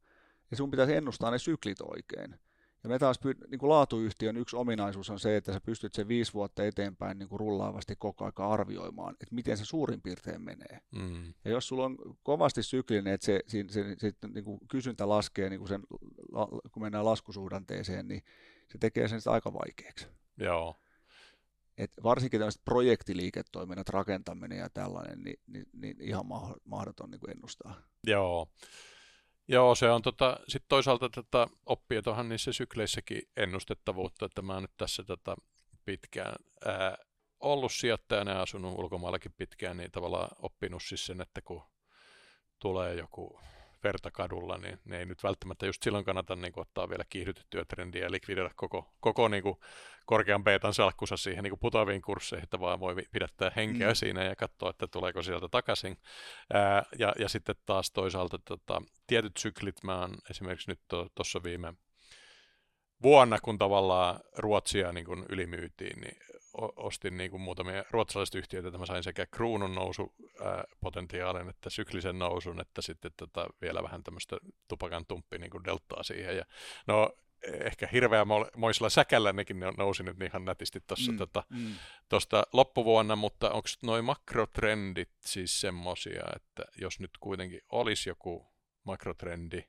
Ja sun pitäisi ennustaa ne syklit oikein. Ja me taas, niin kuin laatuyhtiön yksi ominaisuus on se, että sä pystyt sen viisi vuotta eteenpäin niin kuin rullaavasti koko aika arvioimaan, että miten se suurin piirtein menee. Mm. Ja jos sulla on kovasti syklinen, että se, se, se, se niin kuin kysyntä laskee, niin kuin sen, kun mennään laskusuhdanteeseen, niin se tekee sen aika vaikeaksi. Joo. Et varsinkin tällaiset projektiliiketoiminnat, rakentaminen ja tällainen, niin, niin, niin ihan mahdoton niin kuin ennustaa. Joo. Joo, se on tota, sitten toisaalta tätä oppia tuohon niissä sykleissäkin ennustettavuutta, että mä nyt tässä tota, pitkään ää, ollut sijoittajana ja asunut ulkomaillakin pitkään, niin tavallaan oppinut siis sen, että kun tulee joku verta kadulla, niin ne ei nyt välttämättä just silloin kannata niin kuin, ottaa vielä kiihdytettyä trendiä ja likvidoida koko, koko niin kuin, korkean betan salkkusa siihen niin kuin putoaviin kursseihin, että vaan voi pidättää henkeä mm. siinä ja katsoa, että tuleeko sieltä takaisin. Ää, ja, ja sitten taas toisaalta tota, tietyt syklit, mä oon esimerkiksi nyt tuossa to, viime vuonna, kun tavallaan Ruotsia niin kuin ylimyytiin, niin ostin niin kuin muutamia ruotsalaisia yhtiöitä, että mä sain sekä kruunun nousu potentiaalin, että syklisen nousun, että sitten tota, vielä vähän tämmöistä tupakan tumppi niin kuin deltaa siihen. Ja, no, ehkä hirveä moisella säkällä nekin nousi nyt ihan nätisti tuossa mm, tota, mm. loppuvuonna, mutta onko noin makrotrendit siis semmosia, että jos nyt kuitenkin olisi joku makrotrendi,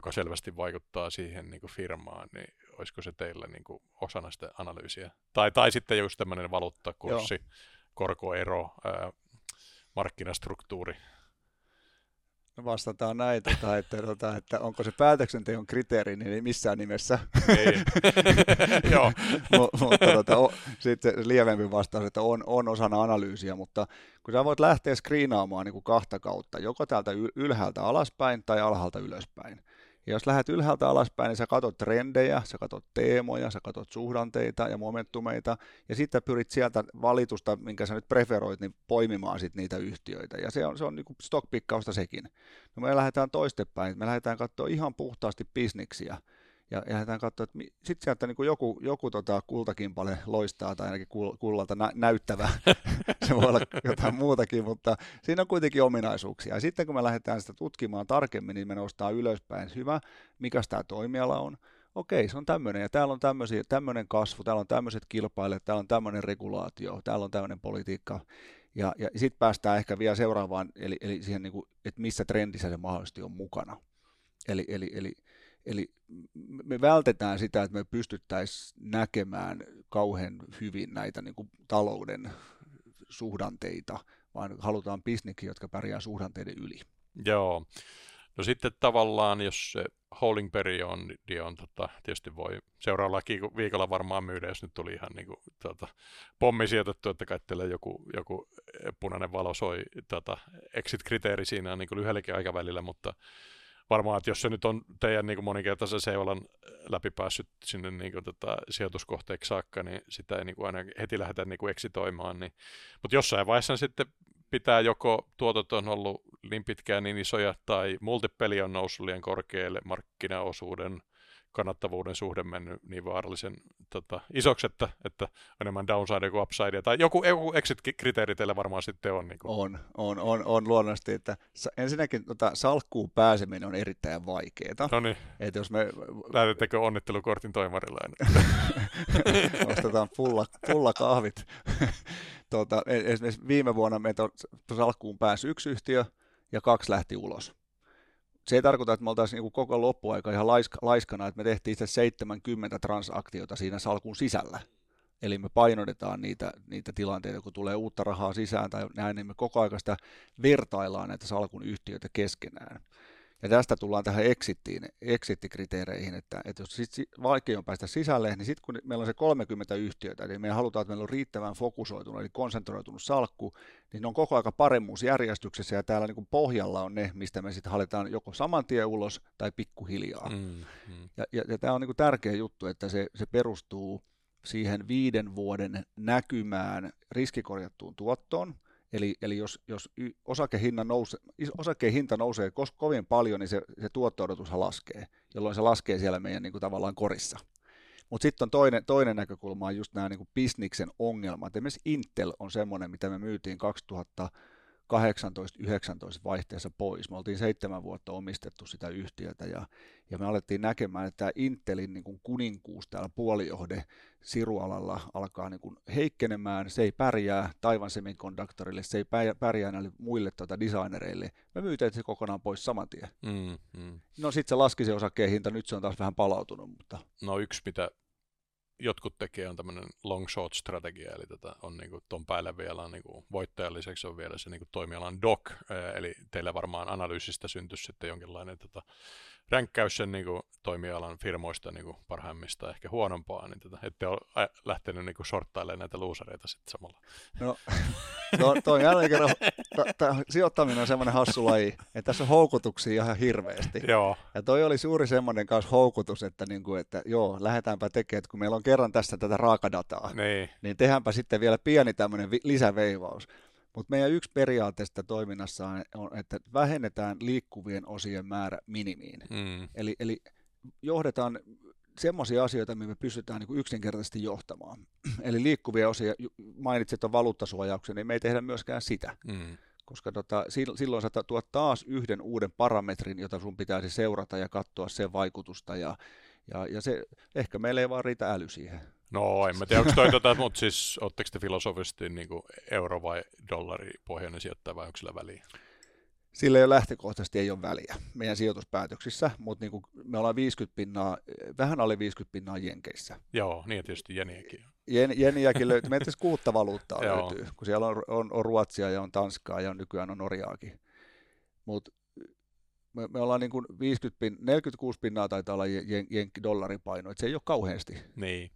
joka selvästi vaikuttaa siihen niin kuin firmaan, niin olisiko se teillä niin kuin osana sitä analyysiä? Tai, tai sitten just tämmöinen valuuttakurssi, Joo. korkoero, ää, markkinastruktuuri. No vastataan näin, tota, että, tota, että onko se päätöksenteon kriteeri, niin missään nimessä. Ei. Joo. mutta tota, sitten lievempi vastaus, että on, on osana analyysiä, mutta kun sä voit lähteä skriinaamaan niin kuin kahta kautta, joko täältä ylhäältä alaspäin tai alhaalta ylöspäin, ja jos lähdet ylhäältä alaspäin, niin sä katsot trendejä, sä katsot teemoja, sä katsot suhdanteita ja momentumeita, ja sitten pyrit sieltä valitusta, minkä sä nyt preferoit, niin poimimaan sit niitä yhtiöitä. Ja se on, se on niin stockpikkausta sekin. No me lähdetään toistepäin, me lähdetään katsoa ihan puhtaasti bisniksiä. Ja, lähdetään katsoa, että sitten sieltä niin joku, joku tota kultakimpale loistaa tai ainakin kullalta nä- näyttävä, se voi olla jotain muutakin, mutta siinä on kuitenkin ominaisuuksia. Ja sitten kun me lähdetään sitä tutkimaan tarkemmin, niin me nostaa ylöspäin, hyvä, mikä tämä toimiala on, okei, se on tämmöinen, ja täällä on tämmöinen kasvu, täällä on tämmöiset kilpailijat, täällä on tämmöinen regulaatio, täällä on tämmöinen politiikka, ja, ja sitten päästään ehkä vielä seuraavaan, eli, eli siihen, niin kuin, että missä trendissä se mahdollisesti on mukana. Eli, eli, eli, eli me vältetään sitä, että me pystyttäisiin näkemään kauhean hyvin näitä niin kuin talouden suhdanteita, vaan halutaan bisneksiä, jotka pärjää suhdanteiden yli. Joo. No sitten tavallaan, jos se holding period niin on, tota, tietysti voi seuraavalla viikolla varmaan myydä, jos nyt tuli ihan niin kuin, tota, pommi sijoitettu, että kai joku, joku punainen valo soi tota, exit-kriteeri siinä niin lyhyelläkin aikavälillä, mutta varmaan, että jos se nyt on teidän niin moninkertaisen seulan läpi päässyt sinne niin kuin, tota, sijoituskohteeksi saakka, niin sitä ei niin kuin, aina heti lähdetä niin kuin eksitoimaan. Niin. Mutta jossain vaiheessa sitten pitää joko tuotot on ollut niin pitkään niin isoja tai multipeli on noussut liian korkealle markkinaosuuden kannattavuuden suhde mennyt niin vaarallisen tota, isoksi, että, että enemmän downside kuin upside. Tai joku, joku exit-kriteeri teillä varmaan sitten on. Niin kuin. On, on, on, on luonnollisesti. Että ensinnäkin tota, salkkuun pääseminen on erittäin vaikeaa. No niin. Että jos me... Lähdettekö onnittelukortin toimarilla? Ostetaan pulla, pulla kahvit. tuota, e- esimerkiksi viime vuonna meitä salkkuun pääsi yksi yhtiö ja kaksi lähti ulos se ei tarkoita, että me oltaisiin niin koko loppuaika ihan laiska, laiskana, että me tehtiin itse 70 transaktiota siinä salkun sisällä. Eli me painotetaan niitä, niitä tilanteita, kun tulee uutta rahaa sisään tai näin, niin me koko ajan sitä vertaillaan näitä salkun yhtiöitä keskenään. Ja tästä tullaan tähän exittiin, exit-kriteereihin, että, että jos sit vaikea on päästä sisälle, niin sitten kun meillä on se 30 yhtiötä, niin me halutaan, että meillä on riittävän fokusoitunut, eli konsentroitunut salkku, niin ne on koko aika paremmuusjärjestyksessä, ja täällä niin pohjalla on ne, mistä me sitten haletaan joko saman tien ulos tai pikkuhiljaa. Mm, mm. Ja, ja, ja tämä on niin tärkeä juttu, että se, se perustuu siihen viiden vuoden näkymään riskikorjattuun tuottoon, Eli, eli jos, jos osakehinta, nouse, osakehinta nousee kovin paljon, niin se, se tuotto-odotushan laskee, jolloin se laskee siellä meidän niin kuin, tavallaan korissa. Mutta sitten on toinen, toinen näkökulma on just nämä niin bisniksen ongelmat. Esimerkiksi Intel on semmoinen, mitä me myytiin 2000 18-19 vaihteessa pois. Me oltiin seitsemän vuotta omistettu sitä yhtiötä ja, ja me alettiin näkemään, että tämä Intelin niin kuin kuninkuus täällä puolijohde sirualalla alkaa niin kuin heikkenemään. Se ei pärjää Taivan Semiconductorille, se ei pärjää näille muille tuota designereille. Me myytiin se kokonaan pois saman tien. Mm, mm. No sitten se laski se osakkeen hinta, nyt se on taas vähän palautunut. Mutta... No yksi, mitä jotkut tekee on tämmöinen long short strategia, eli tota, on niinku ton päälle vielä niinku, voittajan lisäksi on vielä se niinku, toimialan doc, eli teillä varmaan analyysistä syntyisi sitten jonkinlainen tota, ränkkäys sen niin kuin, toimialan firmoista niin kuin, parhaimmista ehkä huonompaa, niin tätä, ette ole lähtenyt niin kuin, shorttailemaan näitä luusareita sitten samalla. No, to, to jälleen kerran, to, to, sijoittaminen on semmoinen hassu laji, että tässä on houkutuksia ihan hirveästi. Joo. Ja toi oli suuri semmoinen kanssa houkutus, että, niin kuin, että joo, lähdetäänpä tekemään, että kun meillä on kerran tässä tätä raakadataa, niin, niin tehdäänpä sitten vielä pieni tämmöinen vi- lisäveivaus. Mutta meidän yksi periaatteesta toiminnassa on, että vähennetään liikkuvien osien määrä minimiin. Mm. Eli, eli johdetaan semmoisia asioita, mihin me pystytään niin yksinkertaisesti johtamaan. Eli liikkuvia osia, mainitsit on valuuttasuojauksen, niin me ei tehdä myöskään sitä. Mm. Koska tota, silloin sä tuot taas yhden uuden parametrin, jota sun pitäisi seurata ja katsoa sen vaikutusta. Ja, ja, ja se, ehkä meillä ei vaan riitä äly siihen. No en mä tiedä, onko toi tota, mutta siis ootteko te filosofisesti niin kuin euro- vai dollari pohjainen sijoittaja vai onko sillä väliä? Sillä jo lähtökohtaisesti ei ole väliä meidän sijoituspäätöksissä, mutta niin kuin me ollaan 50 pinnaa, vähän alle 50 pinnaa Jenkeissä. Joo, niin tietysti Jeniäkin. Jen, Jeniäkin löytyy, meitä kuutta valuuttaa löytyy, kun siellä on, on, on Ruotsia ja on Tanskaa ja on nykyään on Norjaakin. Mutta me, me ollaan niin kuin 50 pin, 46 pinnaa taitaa olla jen, jenkki dollaripaino, että se ei ole kauheasti. Niin.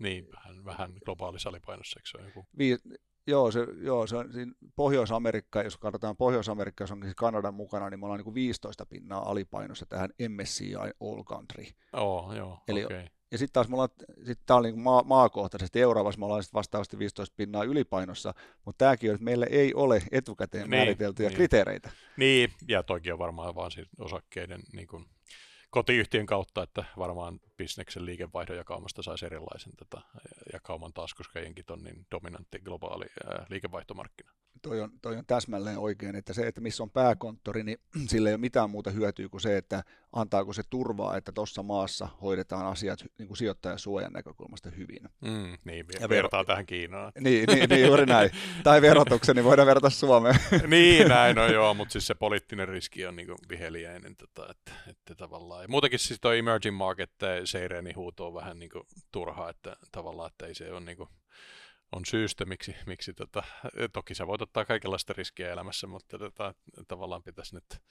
Niin, vähän, vähän globaalissa alipainossa, se on joku? Vi, joo, se, joo, se on siinä Pohjois-Amerikka, jos katsotaan Pohjois-Amerikka, jos on siis Kanadan mukana, niin me ollaan niin kuin 15 pinnaa alipainossa tähän MSCI All Country. Oh, joo, Eli, okay. Ja sitten taas me ollaan, sit tää on niin maa, maakohtaisesti, Euroopassa me ollaan vastaavasti 15 pinnaa ylipainossa, mutta tämäkin on, että meillä ei ole etukäteen niin, määriteltyjä niin. kriteereitä. Niin, ja toikin on varmaan vaan siis osakkeiden niin kuin kotiyhtiön kautta, että varmaan bisneksen liikevaihdon jakaumasta saisi erilaisen tätä jakauman taas, koska jenkit on niin dominantti globaali ää, liikevaihtomarkkina toi on, toi on täsmälleen oikein, että se, että missä on pääkonttori, niin sillä ei ole mitään muuta hyötyä kuin se, että antaako se turvaa, että tuossa maassa hoidetaan asiat niin kuin sijoittajasuojan näkökulmasta hyvin. Mm, niin, ja vertaa tähän Kiinaan. Niin, niin, niin, juuri näin. Tai verotuksen, niin voidaan verrata Suomeen. niin, näin on joo, mutta siis se poliittinen riski on niin viheliäinen, tota, että, että tavallaan. Ja muutenkin siis tuo emerging market, se huuto on vähän niin kuin turhaa, että tavallaan, että ei se ole niin kuin, on syystä, miksi, miksi tota, toki sä voit ottaa kaikenlaista riskiä elämässä, mutta tota, tavallaan pitäisi nyt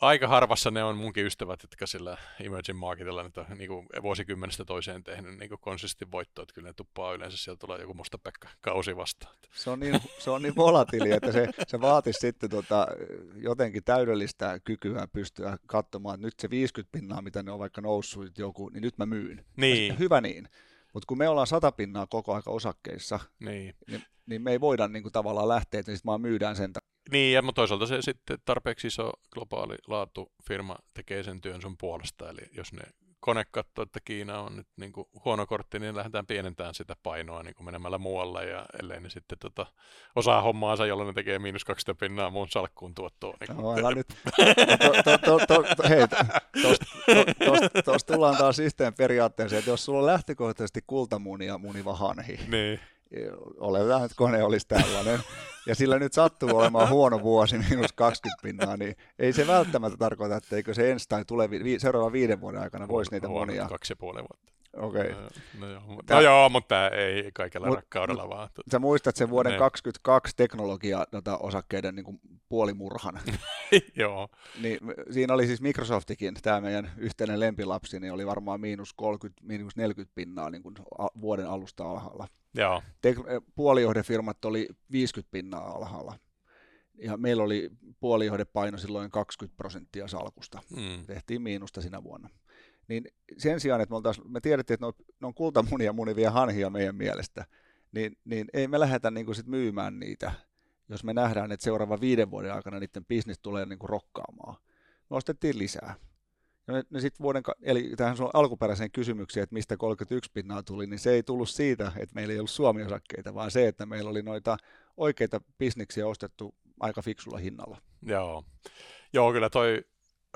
aika harvassa ne on munkin ystävät, jotka sillä emerging marketilla nyt on niin kuin vuosikymmenestä toiseen tehnyt niin konsisti voittoa, että kyllä ne tuppaa yleensä, sieltä tulee joku musta pekka kausi vastaan. Se on niin, se on niin volatiili, että se, se vaatisi sitten tota, jotenkin täydellistä kykyä pystyä katsomaan, että nyt se 50 pinnaa, mitä ne on vaikka noussut joku, niin nyt mä myyn. Niin. Hyvä niin. Mutta kun me ollaan sata pinnaa koko aika osakkeissa, niin, niin, niin me ei voida niin kuin, tavallaan lähteä, että sitten vaan myydään sen. Niin, ja toisaalta se sitten tarpeeksi iso globaali laatufirma tekee sen työn sun puolesta, eli jos ne kone katsoo, että Kiina on nyt niin kuin huono kortti, niin lähdetään pienentämään sitä painoa niin kuin menemällä muualle, ja ellei ne sitten tota, osaa hommaansa, jolloin ne tekee miinus 20 pinnaa muun salkkuun tuottoon. Niin no, älä nyt. Hei, tuosta tullaan taas yhteen periaatteeseen, että jos sulla on lähtökohtaisesti kultamuni ja muniva hanhi, niin oletetaan, että kone olisi tällainen, ja sillä nyt sattuu olemaan huono vuosi, miinus 20 pinnaa, niin ei se välttämättä tarkoita, että eikö se ensi tai tulevi, seuraavan viiden vuoden aikana voisi niitä monia. Kaksi ja puoli vuotta. Okei. Okay. No, joo, mutta, no joo, mutta ei kaikella mut, rakkaudella vaan. Sä muistat sen vuoden ne. 22 teknologia tota, osakkeiden niin kuin puolimurhan. joo. Niin, siinä oli siis Microsoftikin, tämä meidän yhteinen lempilapsi, niin oli varmaan miinus 30, miinus 40 pinnaa niin kuin vuoden alusta alhaalla. Joo. Tek- puolijohdefirmat oli 50 pinnaa alhaalla. Ja meillä oli puolijohdepaino silloin 20 prosenttia salkusta. Mm. Tehtiin miinusta sinä vuonna. Niin sen sijaan, että me, oltaisiin, me tiedettiin, että ne on, ne on kultamunia munivia hanhia meidän mielestä, niin, niin ei me lähdetä niin kuin sit myymään niitä, jos me nähdään, että seuraavan viiden vuoden aikana niiden bisnis tulee niin kuin rokkaamaan. Me ostettiin lisää. Ja ne, ne sit vuoden, eli tähän sun alkuperäiseen kysymykseen, että mistä 31 pinnaa tuli, niin se ei tullut siitä, että meillä ei ollut Suomi-osakkeita, vaan se, että meillä oli noita oikeita bisniksiä ostettu aika fiksulla hinnalla. Joo, Joo kyllä toi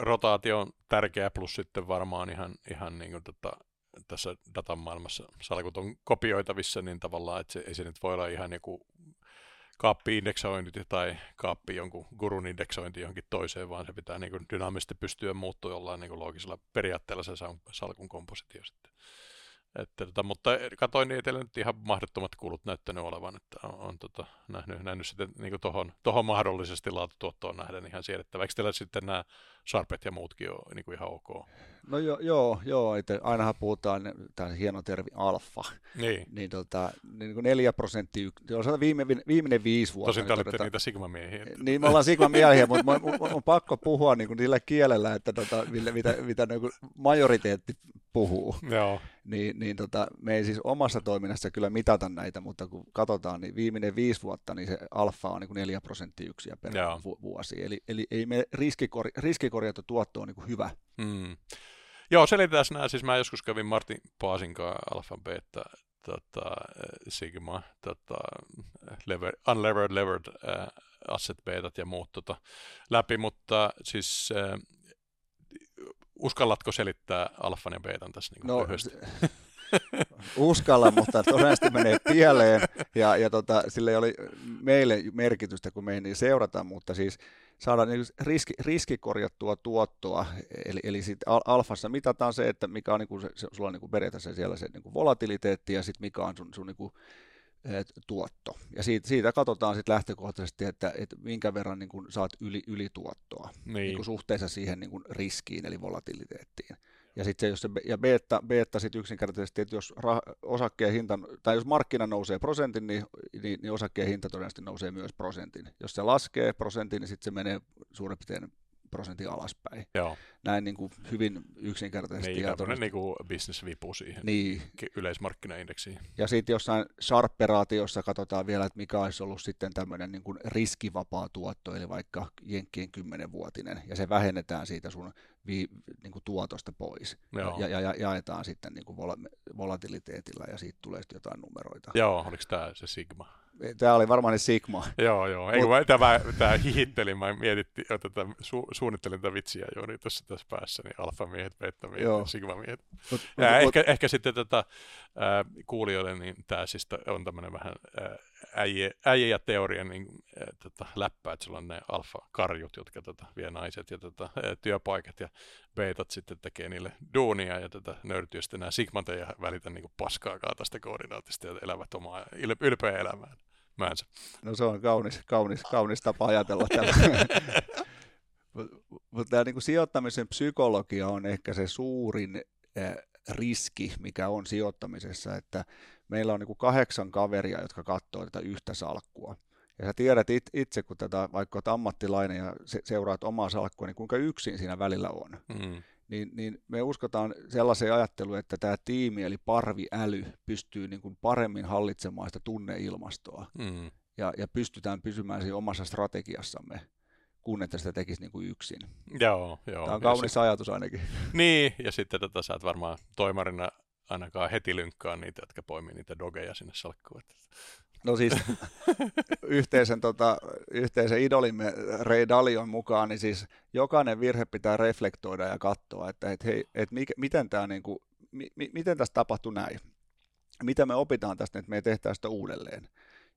rotaatio on tärkeä, plus sitten varmaan ihan, ihan niin kuin tota, tässä datan maailmassa salkut on kopioitavissa, niin tavallaan, että se, ei se nyt voi olla ihan joku kaappi-indeksointi tai kaappi jonkun gurun indeksointi johonkin toiseen, vaan se pitää niin kuin dynaamisesti pystyä muuttua jollain niin kuin loogisella periaatteella se salkun kompositio sitten. Että, tota, mutta katsoin, niin teillä nyt ihan mahdottomat kulut näyttänyt olevan, että on, on tota, nähnyt, nähnyt sitten niin tohon, tohon mahdollisesti laatutuottoon nähden ihan siedettävä. Eikö teillä sitten nämä Sharpet ja muutkin ole niin ihan ok? No jo, joo, joo että ainahan puhutaan, tämä hieno termi alfa, niin, niin, tota, niin kuin neljä prosenttia, on viime, viimeinen viisi vuotta. Tosin te olette tota, niitä sigma-miehiä. Niin, me ollaan sigma-miehiä, mutta mun, mun, on pakko puhua niin kuin niillä kielellä, että tota, mitä, mitä, mitä niin kuin majoriteetti puhuu. Joo. Niin, niin tota, me ei siis omassa toiminnassa kyllä mitata näitä, mutta kun katsotaan, niin viimeinen viisi vuotta, niin se alfa on niin kuin neljä prosenttiyksikköä per Joo. vuosi. Eli, eli ei me riskikor, riskikorjattu tuotto on niin kuin hyvä. Mm. Joo, selitään nämä. Siis mä joskus kävin Martin Paasin kanssa Alpha Beta tota, Sigma, tota, lever, unlevered levered uh, asset betat ja muut tota, läpi, mutta siis uh, uskallatko selittää alfan ja betan tässä niin no, uskalla, mutta todennäköisesti menee pieleen ja, ja tota, sille oli meille merkitystä, kun me ei niin seurata, mutta siis saada niin riski, riskikorjattua tuottoa, eli, eli sit alfassa mitataan se, että mikä on niin kuin se, se, sulla on niin kuin periaatteessa siellä se niin kuin volatiliteetti ja sitten mikä on sun, sun niin kuin, et, tuotto. Ja siitä, siitä katsotaan sitten lähtökohtaisesti, että, että minkä verran niin kuin saat yli, ylituottoa niin. Niin kuin suhteessa siihen niin kuin riskiin, eli volatiliteettiin. Ja sitten jos se, ja beta, beta sitten yksinkertaisesti, että jos rah, osakkeen hinta, tai jos markkina nousee prosentin, niin, niin, niin osakkeen hinta todennäköisesti nousee myös prosentin. Jos se laskee prosentin, niin sitten se menee suurin piirtein prosentin alaspäin. Joo. Näin niin kuin hyvin yksinkertaisesti. Niin, tämmöinen niin kuin business-vipu siihen Niin, yleismarkkinaindeksiin. ja sitten jossain Sharperaatiossa katsotaan vielä, että mikä olisi ollut sitten tämmöinen niin kuin riskivapaa tuotto, eli vaikka Jenkkien 10-vuotinen, ja se vähennetään siitä sun vi, niin kuin tuotosta pois. Joo. Ja, ja, ja jaetaan sitten niin kuin vola- volatiliteetilla, ja siitä tulee sitten jotain numeroita. Joo, oliko tämä se Sigma? Tämä oli varmaan ne Sigma. Joo, joo. Ei, Mut- tämä, tämä hihittelin, mä mietin, että tätä, su, suunnittelin tätä vitsiä juuri tässä, tässä päässä, niin alfamiehet, beta-miehet Joo. ja sigma-miehet. Mut, Ja mut, ehkä, ehkä sitten tätä ää, kuulijoille, niin tämä siis on tämmöinen vähän ää, äijä, äijä ja teorian niin, ää, tota, läppä, että sulla on ne alfa-karjut, jotka tota, vie naiset ja tota, ää, työpaikat ja betat sitten tekee niille duunia ja tätä nörtyä sitten nämä sigmat ei välitä niin paskaakaan tästä koordinaatista ja elävät omaa ylpeä elämää. Määnsä. No se on kaunis, kaunis, kaunis tapa ajatella tällä. Mutta tämä niinku sijoittamisen psykologia on ehkä se suurin riski, mikä on sijoittamisessa, että meillä on niinku kahdeksan kaveria, jotka katsoo tätä yhtä salkkua. Ja sä tiedät it, itse, kun tätä, vaikka olet ammattilainen ja se, seuraat omaa salkkua, niin kuinka yksin siinä välillä on. Mm. Niin, niin me uskotaan sellaiseen ajatteluun, että tämä tiimi eli parviäly pystyy niin kuin paremmin hallitsemaan sitä tunneilmastoa Mm. ja, ja pystytään pysymään siinä omassa strategiassamme, kun että sitä tekisi niin kuin yksin. Joo, joo. Tämä on Ja kaunis ajatus ainakin. Niin, ja sitten tätä sä et varmaan toimarina ainakaan heti lynkkaa niitä, jotka poimii niitä dogeja sinne salkkuun. No siis yhteisen, tota, yhteisen idolimme Ray Dalion mukaan, niin siis jokainen virhe pitää reflektoida ja katsoa, että et hei, et mikä, miten, tämä niinku, mi, mi, miten tässä tapahtui näin. Mitä me opitaan tästä, että me ei tehtäisi sitä uudelleen.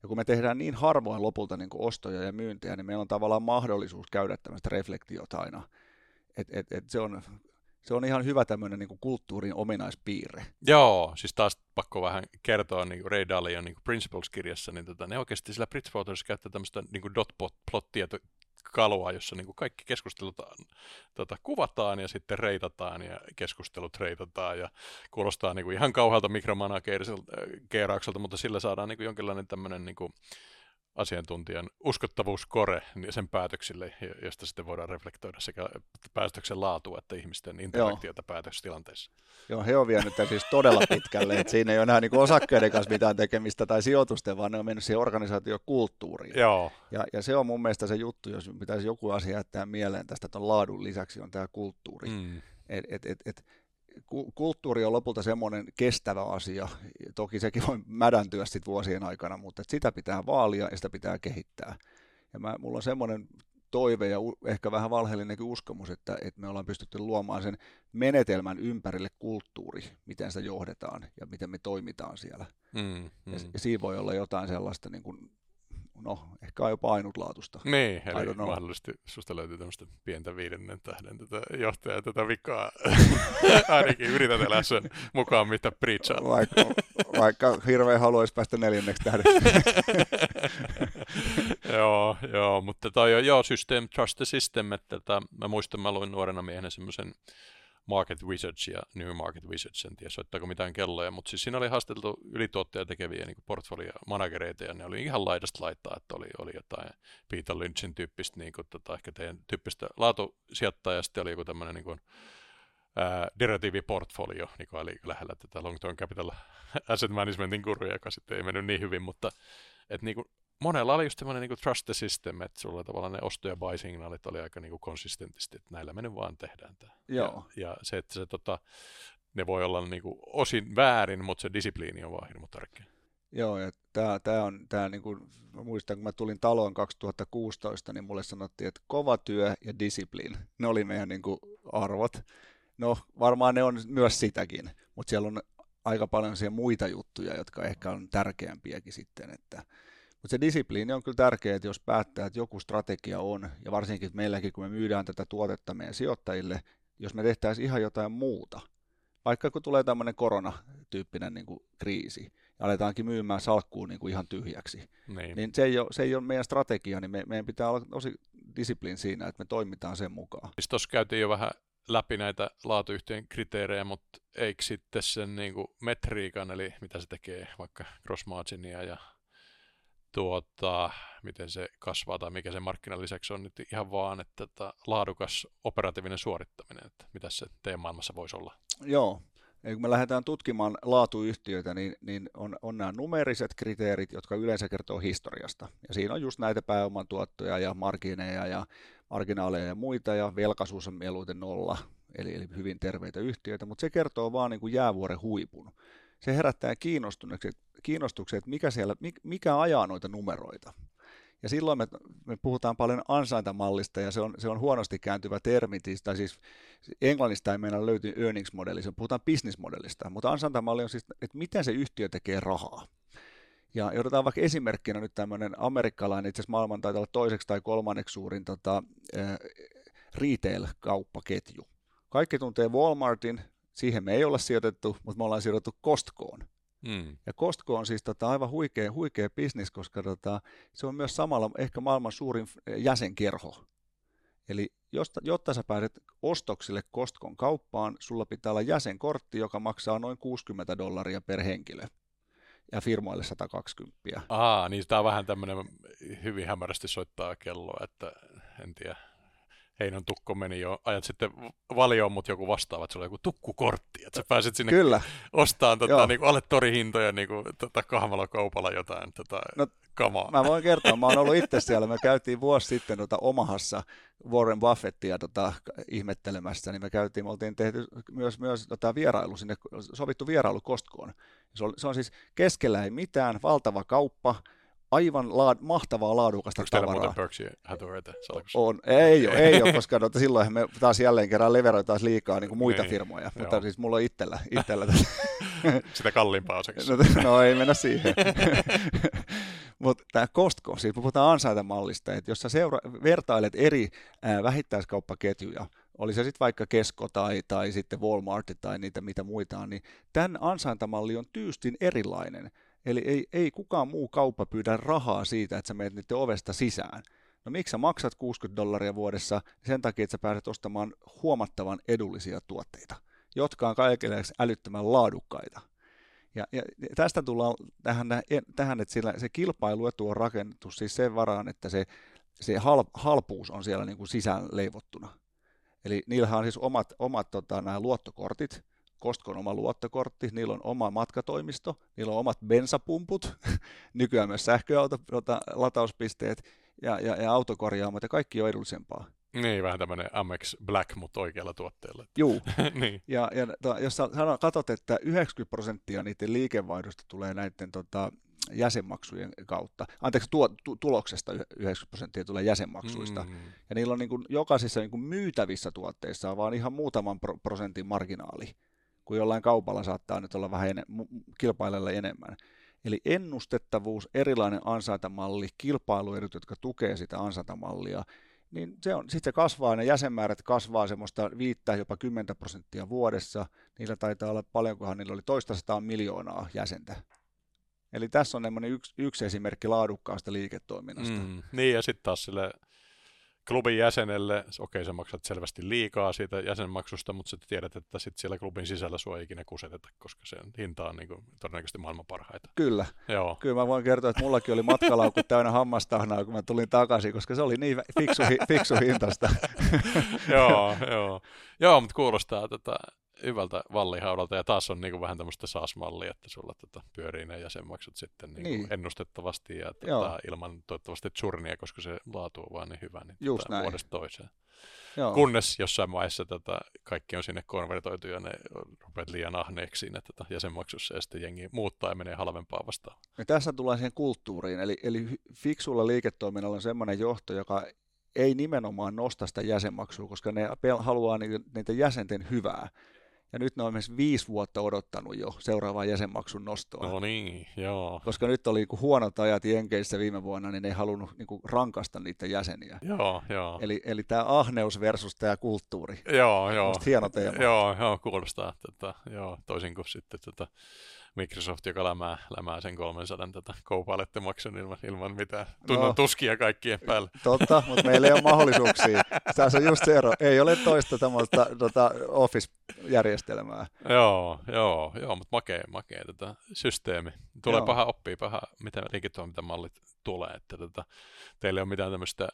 Ja kun me tehdään niin harvoin lopulta niin ostoja ja myyntejä, niin meillä on tavallaan mahdollisuus käydä tämmöistä reflektiota aina. Et, et, et se, on, se on ihan hyvä tämmöinen niin kulttuurin ominaispiirre. Joo, siis taas pakko vähän kertoa niin Ray Dalion niin Principles-kirjassa, niin tota, ne oikeasti sillä Bridgewaterissa käyttää tämmöistä niin dot-plottia kalua, jossa niin kaikki keskustelut tota, kuvataan ja sitten reitataan ja keskustelut reitataan ja kuulostaa niin ihan kauhealta mikromanageeraukselta, mutta sillä saadaan niin jonkinlainen tämmöinen niin kuin asiantuntijan uskottavuuskore niin sen päätöksille, jo- josta sitten voidaan reflektoida sekä päätöksen laatua että ihmisten interaktiota päätöstilanteissa. Joo, he on vienyt tämän siis todella pitkälle, että siinä ei ole enää niin osakkeiden kanssa mitään tekemistä tai sijoitusten, vaan ne on mennyt siihen organisaatiokulttuuriin. Joo, Ja, ja se on mun mielestä se juttu, jos pitäisi joku asia jättää mieleen tästä ton laadun lisäksi, on tämä kulttuuri. Mm. Et, et, et, et, kulttuuri on lopulta semmoinen kestävä asia. Toki sekin voi mädäntyä sit vuosien aikana, mutta sitä pitää vaalia ja sitä pitää kehittää. Ja mä, mulla on semmoinen toive ja ehkä vähän valheellinenkin uskomus, että, että me ollaan pystytty luomaan sen menetelmän ympärille kulttuuri, miten sitä johdetaan ja miten me toimitaan siellä. Mm, Ja, mm. ja siinä voi olla jotain sellaista, niin kuin, no ehkä jopa ainutlaatuista. Niin, eli know. mahdollisesti susta löytyy tämmöistä pientä viidennen tähden tätä johtajaa tätä vikaa. Ainakin yrität elää sen mukaan, mitä preachaa. Vaikka, vaikka hirveän haluaisi päästä neljänneksi tähdeksi. joo, joo, mutta toi on, joo, System, Trust the System, että tota, mä muistan, mä luin nuorena miehenä semmoisen Market Wizards ja New Market Wizards, en tiedä soittaako mitään kelloja, mutta siis siinä oli haasteltu ylituotteja tekeviä niin portfolio-managereita, ja ne oli ihan laidasta laittaa, että oli, oli jotain Peter Lynchin tyyppistä, niin kuin, tota, ehkä teidän tyyppistä laatusijoittajaa, ja sitten oli joku tämmöinen niin kuin, ää, derivatiiviportfolio, niin kuin oli lähellä tätä Long Term Capital Asset Managementin kuruja, joka sitten ei mennyt niin hyvin, mutta että niin kuin, monella oli just semmoinen niin trust the system, että sulla tavallaan ne osto- ja buy-signaalit oli aika niin konsistentisti, että näillä me nyt vaan tehdään tämä. Joo. Ja, ja se, että se, tota, ne voi olla niin kuin osin väärin, mutta se disipliini on vaan hirmu tärkeä. Joo, ja tämä, tämä on, tämä niin kuin, mä muistan, kun mä tulin taloon 2016, niin mulle sanottiin, että kova työ ja discipline, ne oli meidän niin kuin, arvot. No, varmaan ne on myös sitäkin, mutta siellä on aika paljon siellä muita juttuja, jotka ehkä on tärkeämpiäkin sitten, että mutta se disipliini on kyllä tärkeää, että jos päättää, että joku strategia on, ja varsinkin meilläkin, kun me myydään tätä tuotetta meidän sijoittajille, jos me tehtäisiin ihan jotain muuta, vaikka kun tulee tämmöinen koronatyyppinen niin kuin kriisi, ja aletaankin myymään salkkuun niin kuin ihan tyhjäksi, Niin. niin se ei ole, se ei ole meidän strategia, niin me, meidän pitää olla tosi disipliin siinä, että me toimitaan sen mukaan. Siis tuossa käytiin jo vähän läpi näitä laatuyhtiön kriteerejä, mutta eikö sitten sen niin kuin metriikan, eli mitä se tekee, vaikka cross marginia ja tuota, miten se kasvaa tai mikä se markkinan lisäksi on nyt ihan vaan, että tota, laadukas operatiivinen suorittaminen, että mitä se teidän maailmassa voisi olla? Joo, Eli kun me lähdetään tutkimaan laatuyhtiöitä, niin, niin on, on nämä numeriset kriteerit, jotka yleensä kertoo historiasta. Ja siinä on just näitä pääoman tuottoja ja margineja ja marginaaleja ja muita, ja velkaisuus on mieluiten nolla, eli, eli hyvin terveitä yhtiöitä, mutta se kertoo vaan niin kuin jäävuoren huipun. Se herättää kiinnostuksen, että mikä, siellä, mikä ajaa noita numeroita. Ja silloin me, me puhutaan paljon ansaintamallista, ja se on, se on huonosti kääntyvä termi, siis- tai siis englannista ei meillä löytyy earnings-modeli, se puhutaan business-modellista, mutta ansaintamalli on siis, että miten se yhtiö tekee rahaa. Ja otetaan vaikka esimerkkinä nyt tämmöinen amerikkalainen, itse asiassa maailman taitaa olla toiseksi tai kolmanneksi suurin tota, äh, retail-kauppaketju. Kaikki tuntee Walmartin, siihen me ei olla sijoitettu, mutta me ollaan sijoitettu Costcoon. Mm. Ja Costco on siis tota, aivan huikea, huikea bisnis, koska tota, se on myös samalla ehkä maailman suurin jäsenkerho. Eli jotta, jotta sä pääset ostoksille Costcon kauppaan, sulla pitää olla jäsenkortti, joka maksaa noin 60 dollaria per henkilö ja firmoille 120. Aa, niin tämä on vähän tämmöinen hyvin hämärästi soittaa kelloa, että en tiedä. Heinon tukko meni jo ajat sitten valioon, mutta joku vastaava, että sulla on joku tukkukortti, että sä pääset sinne Kyllä. ostamaan tota, niin kuin alle torihintoja niin kuin, tota, kahmalla kaupalla jotain tota, no, kamaa. Mä voin kertoa, mä oon ollut itse siellä, me käytiin vuosi sitten tota, Omahassa Warren Buffettia tota, ihmettelemässä, niin me käytiin, me oltiin tehty myös, myös tota, vierailu sinne, sovittu vierailu Kostkoon. Se on, se on siis keskellä ei mitään, valtava kauppa, aivan laad, mahtavaa laadukasta Onko tavaraa. Onko Berkshire Hathawayta On, ei ole, ei ole, koska no, silloin me taas jälleen kerran leveroitaan liikaa niin kuin muita niin, firmoja, joo. mutta siis mulla on itsellä. itsellä Sitä kalliimpaa osaksi. No, no ei mennä siihen. mutta tämä Costco, siis puhutaan ansaintamallista, että jos sä seura- vertailet eri ää, vähittäiskauppaketjuja, oli se sitten vaikka Kesko tai, tai sitten Walmart tai niitä mitä muita on, niin tämän ansaintamalli on tyystin erilainen. Eli ei, ei kukaan muu kauppa pyydä rahaa siitä, että sä menet niiden ovesta sisään. No miksi sä maksat 60 dollaria vuodessa? Sen takia, että sä pääset ostamaan huomattavan edullisia tuotteita, jotka on kaikille älyttömän laadukkaita. Ja, ja tästä tullaan tähän, tähän että sillä, se kilpailuetu on rakennettu siis sen varaan, että se, se hal, halpuus on siellä niin kuin sisään leivottuna. Eli niillähän on siis omat, omat tota, nämä luottokortit, Kostkon oma luottokortti, niillä on oma matkatoimisto, niillä on omat bensapumput, nykyään myös sähköauto, tota, latauspisteet ja, ja, ja autokorjaamot ja kaikki on edullisempaa. Niin, vähän tämmöinen Amex Black, mutta oikealla tuotteella. Juu, niin. ja, ja to, jos sä katsot, että 90 prosenttia niiden liikevaihdosta tulee näiden tota, jäsenmaksujen kautta, anteeksi, tuo, tu, tuloksesta 90 prosenttia tulee jäsenmaksuista, mm. ja niillä on niin kuin, jokaisissa niin kuin myytävissä tuotteissa on vaan ihan muutaman pro, prosentin marginaali kun jollain kaupalla saattaa nyt olla vähän enem- kilpailella enemmän. Eli ennustettavuus, erilainen ansaintamalli, kilpailuedut, jotka tukee sitä ansaintamallia, niin se on, sitten se kasvaa, ne jäsenmäärät kasvaa semmoista viittä jopa 10 prosenttia vuodessa. Niillä taitaa olla paljonkohan, niillä oli toista sataa miljoonaa jäsentä. Eli tässä on yksi, yksi esimerkki laadukkaasta liiketoiminnasta. Mm, niin, ja sitten taas sille klubin jäsenelle, okei okay, sä maksat selvästi liikaa siitä jäsenmaksusta, mutta sitten tiedät, että sit siellä klubin sisällä sua ei ikinä kuseteta, koska se hinta on niin kuin, todennäköisesti maailman parhaita. Kyllä. Joo. Kyllä mä voin kertoa, että mullakin oli matkalaukku täynnä hammastahnaa, kun mä tulin takaisin, koska se oli niin fiksu, fiksu hintasta. joo, joo. Joo, mutta kuulostaa tota, hyvältä vallihaudalta, ja taas on niin kuin vähän tämmöistä SaaS-mallia, että sulla tota, pyörii ne jäsenmaksut sitten niin niin. ennustettavasti ja tota, ilman toivottavasti churnia, koska se laatu on vaan niin hyvä niin Just tota, vuodesta toiseen. Joo. Kunnes jossain vaiheessa tota, kaikki on sinne konvertoitu ja ne rupeat liian ahneeksi siinä tota, jäsenmaksussa ja sitten jengi muuttaa ja menee halvempaa vastaan. Ja tässä tullaan siihen kulttuuriin, eli, eli fiksulla liiketoiminnalla on semmoinen johto, joka ei nimenomaan nosta sitä jäsenmaksua, koska ne haluaa niitä jäsenten hyvää. Ja nyt ne on myös viisi vuotta odottanut jo seuraavaa jäsenmaksun nostoa. No niin, joo. Koska nyt oli niin huonot ajat Jenkeissä viime vuonna, niin ne ei halunnut niin kuin rankasta niitä jäseniä. Joo, joo. Eli, eli tämä ahneus versus tämä kulttuuri. Joo, joo. Musta hieno teema. Joo, joo kuulostaa. Tota, joo, toisin kuin sitten tota, Microsoft, joka lämää, lämää sen 300 tota, Copilot-maksun ilman, ilman mitään tunnon No. tuskia kaikkien päällä. Totta, mutta meillä ei ole mahdollisuuksia. Tässä on just se ero. Ei ole toista tämmöistä tota, Office-järjestelmää. Joo, joo, joo, mutta makea, makea tota, systeemi. Tulee Joo. paha oppia, paha, mitä liiketoimintamallit tulee, että tota, teillä ei ole mitään tämmöistä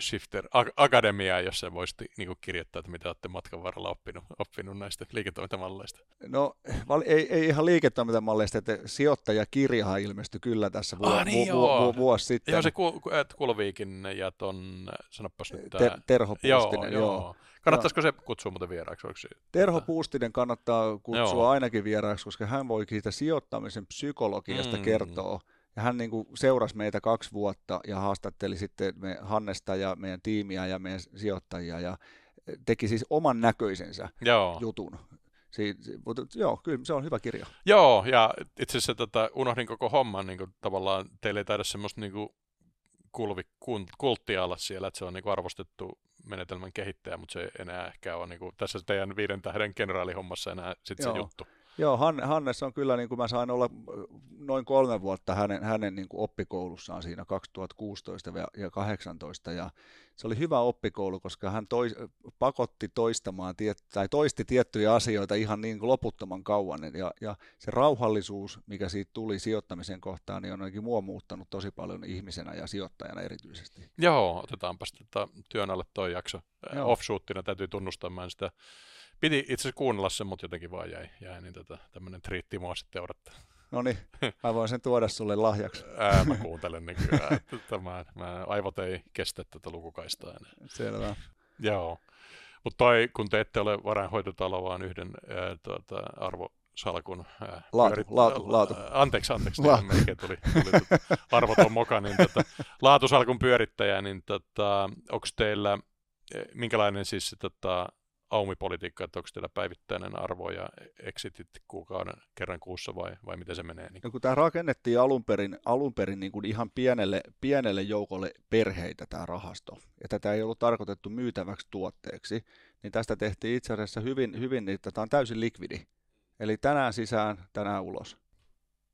Shifter Ak- Akademiaa, jossa voisitte niin kirjoittaa, että mitä olette matkan varrella oppinut, oppinut näistä liiketoimintamalleista. No ei, ei ihan liiketoimintamalleista, että sijoittajakirjahan ilmestyi kyllä tässä vuo, Ah, niin vu, vu, joo. vu, vuosi sitten. Joo, se Ku- Kulviikin ja ton, sanopas nyt Te, tää, Terho joo, Puustinen, joo. joo. Kannattaisiko se kutsua muuten vieraaksi? Onko se, Terho Puustinen kannattaa kutsua Joo. ainakin vieraaksi, koska hän voi siitä sijoittamisen psykologiasta Mm. kertoa. Hän niin kuin seurasi meitä kaksi vuotta ja haastatteli sitten me Hannesta ja meidän tiimiä ja meidän sijoittajia ja teki siis oman näköisensä joo. jutun. Si- si- mutta joo, kyllä se on hyvä kirja. Joo, ja itse asiassa tota, unohdin koko homman, niin kuin, tavallaan teillä ei taida semmoista niin kuin, kulvi, kun, kulttia olla siellä, että se on niin kuin, arvostettu menetelmän kehittäjä, mutta se ei enää ehkä ole niin kuin, tässä teidän viiden tähden kenraalihommassa enää sit se juttu. Joo, Han, Hannes on kyllä, niin kuin mä sain olla noin kolme vuotta hänen, hänen niin kuin oppikoulussaan siinä 2016 ja- ja 2018 ja se oli hyvä oppikoulu, koska hän toi, pakotti toistamaan tiet, tai toisti tiettyjä asioita ihan niin kuin loputtoman kauan ja, ja se rauhallisuus, mikä siitä tuli sijoittamisen kohtaan, niin on ainakin mua muuttanut tosi paljon ihmisenä ja sijoittajana erityisesti. Joo, otetaanpas tota, työn alle toi jakso. Offshootina täytyy tunnustaa, mä en sitä Piti itse asiassa kuunnella sen, mutta jotenkin vaan jäi, jäi niin tota, tämmöinen triitti mua sitten odottaa. No niin, mä voin sen tuoda sulle lahjaksi. Ää, mä kuuntelen nykyään, että tämä, mä, aivot ei kestä tätä lukukaistaa enää. Selvä. Joo, mutta toi, kun te ette ole varainhoitotalo, vaan yhden ää, tuota, arvosalkun... Ää, Laatu, laatu, laatu. Ää, Anteeksi, anteeksi, Laatu. laatu. melkein tuli, tuli tota, arvoton moka, niin tota, laatusalkun pyörittäjä, niin tota, onko teillä, minkälainen siis tota, aumipolitiikka, että onko teillä päivittäinen arvo ja exitit kuukauden kerran kuussa vai, vai miten se menee? Niin? No kun tämä rakennettiin alun perin, alun perin niin kuin ihan pienelle, pienelle joukolle perheitä tämä rahasto, ja tätä ei ollut tarkoitettu myytäväksi tuotteeksi, niin tästä tehtiin itse asiassa hyvin, hyvin niin että tämä on täysin likvidi. Eli tänään sisään, tänään ulos.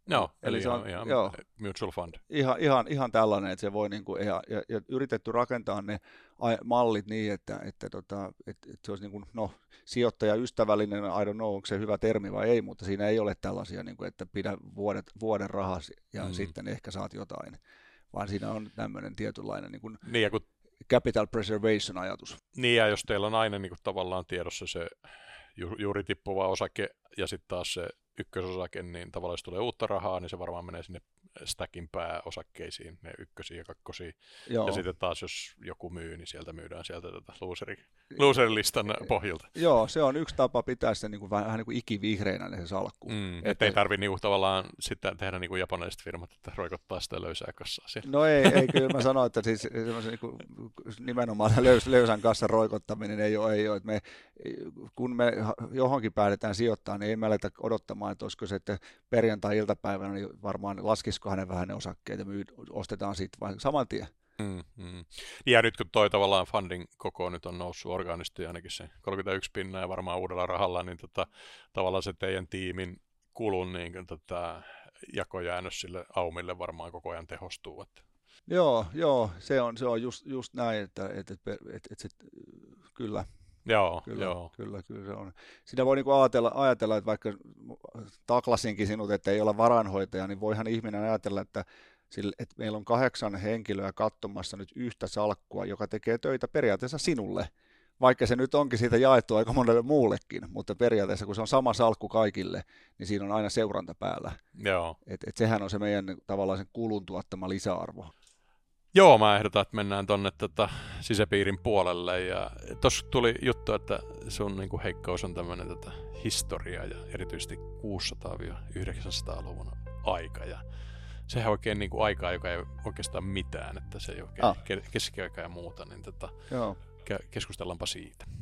Joo, Eli eli, se on- ihan, joo. mutual fund. Ihan, ihan, ihan tällainen, että se voi niin kuin, ja, ja, ja, yritetty rakentaa ne mallit niin, että, että, tota, että, että se olisi niin kuin, no, sijoittajaystävällinen, I don't know, onko se hyvä termi vai ei, mutta siinä ei ole tällaisia, niin kuin, että pidä vuodet, vuoden rahasi ja Mm. sitten ehkä saat jotain, vaan siinä on tämmöinen tietynlainen niin kuin Niin ja, kun, capital preservation ajatus. niin ja jos teillä on aina niin kuin, tavallaan tiedossa se ju, juuri tippuva osake ja sitten taas se ykkösosake, niin tavallaan jos tulee uutta rahaa, niin se varmaan menee sinne stackin pääosakkeisiin, ne ykkösiä ja kakkosia. Joo, Ja sitten taas jos joku myy, niin sieltä myydään sieltä tätä loseri, loserilistan pohjilta. joo, se on yksi tapa pitää se niin kuin, vähän, niin kuin ikivihreänä se salkku. Mm, Että- ei tarvitse niinku tavallaan sitten tehdä niinku japanilaiset firmat, että roikottaa sitä löysää kassaa siellä. No ei, ei kyllä mä sanoin, että siis niin kuin, nimenomaan löys, löysän kassan roikottaminen ei ole, ei ole. Että me, kun me johonkin päätetään sijoittaa, niin ei me aleta odottamaan, että olisiko se, että perjantai-iltapäivänä niin varmaan laskisiko hänen vähän ne osakkeet ja myy, ostetaan sitten vaan saman tien. Mm, mm. Ja nyt kun toi tavallaan funding koko nyt on noussut orgaanisesti ainakin se 31 pinnaa ja varmaan uudella rahalla, niin tota, tavallaan se teidän tiimin kulun niin kuin, tota, jakojäännös sille aumille varmaan koko ajan tehostuu. Että. Joo, joo, se on, se on just, just näin, että, että, että, että, kyllä, Joo, Kyllä, joo. kyllä, kyllä se on. Sitä voi niinku ajatella, ajatella, että vaikka taklasinkin sinut, että ei olla varainhoitaja, niin voihan ihminen ajatella, että, sille, että meillä on kahdeksan henkilöä katsomassa nyt yhtä salkkua, joka tekee töitä periaatteessa sinulle. Vaikka se nyt onkin siitä jaettu aika monelle muullekin, mutta periaatteessa kun se on sama salkku kaikille, niin siinä on aina seuranta päällä. joo. Et, et sehän on se meidän tavallaan sen kulun tuottama lisäarvo. Joo, mä ehdotan, että mennään tonne tota, sisäpiirin puolelle. Ja tuossa tuli juttu, että sun niin kuin, heikkous on tämmöinen tota, historia ja erityisesti 600-900-luvun aika. Ja sehän oikein niin kuin, aikaa, joka ei oikeastaan mitään, että se ei oikein Ah. keskiaika ja muuta, niin tota, Joo. ke- keskustellaanpa siitä.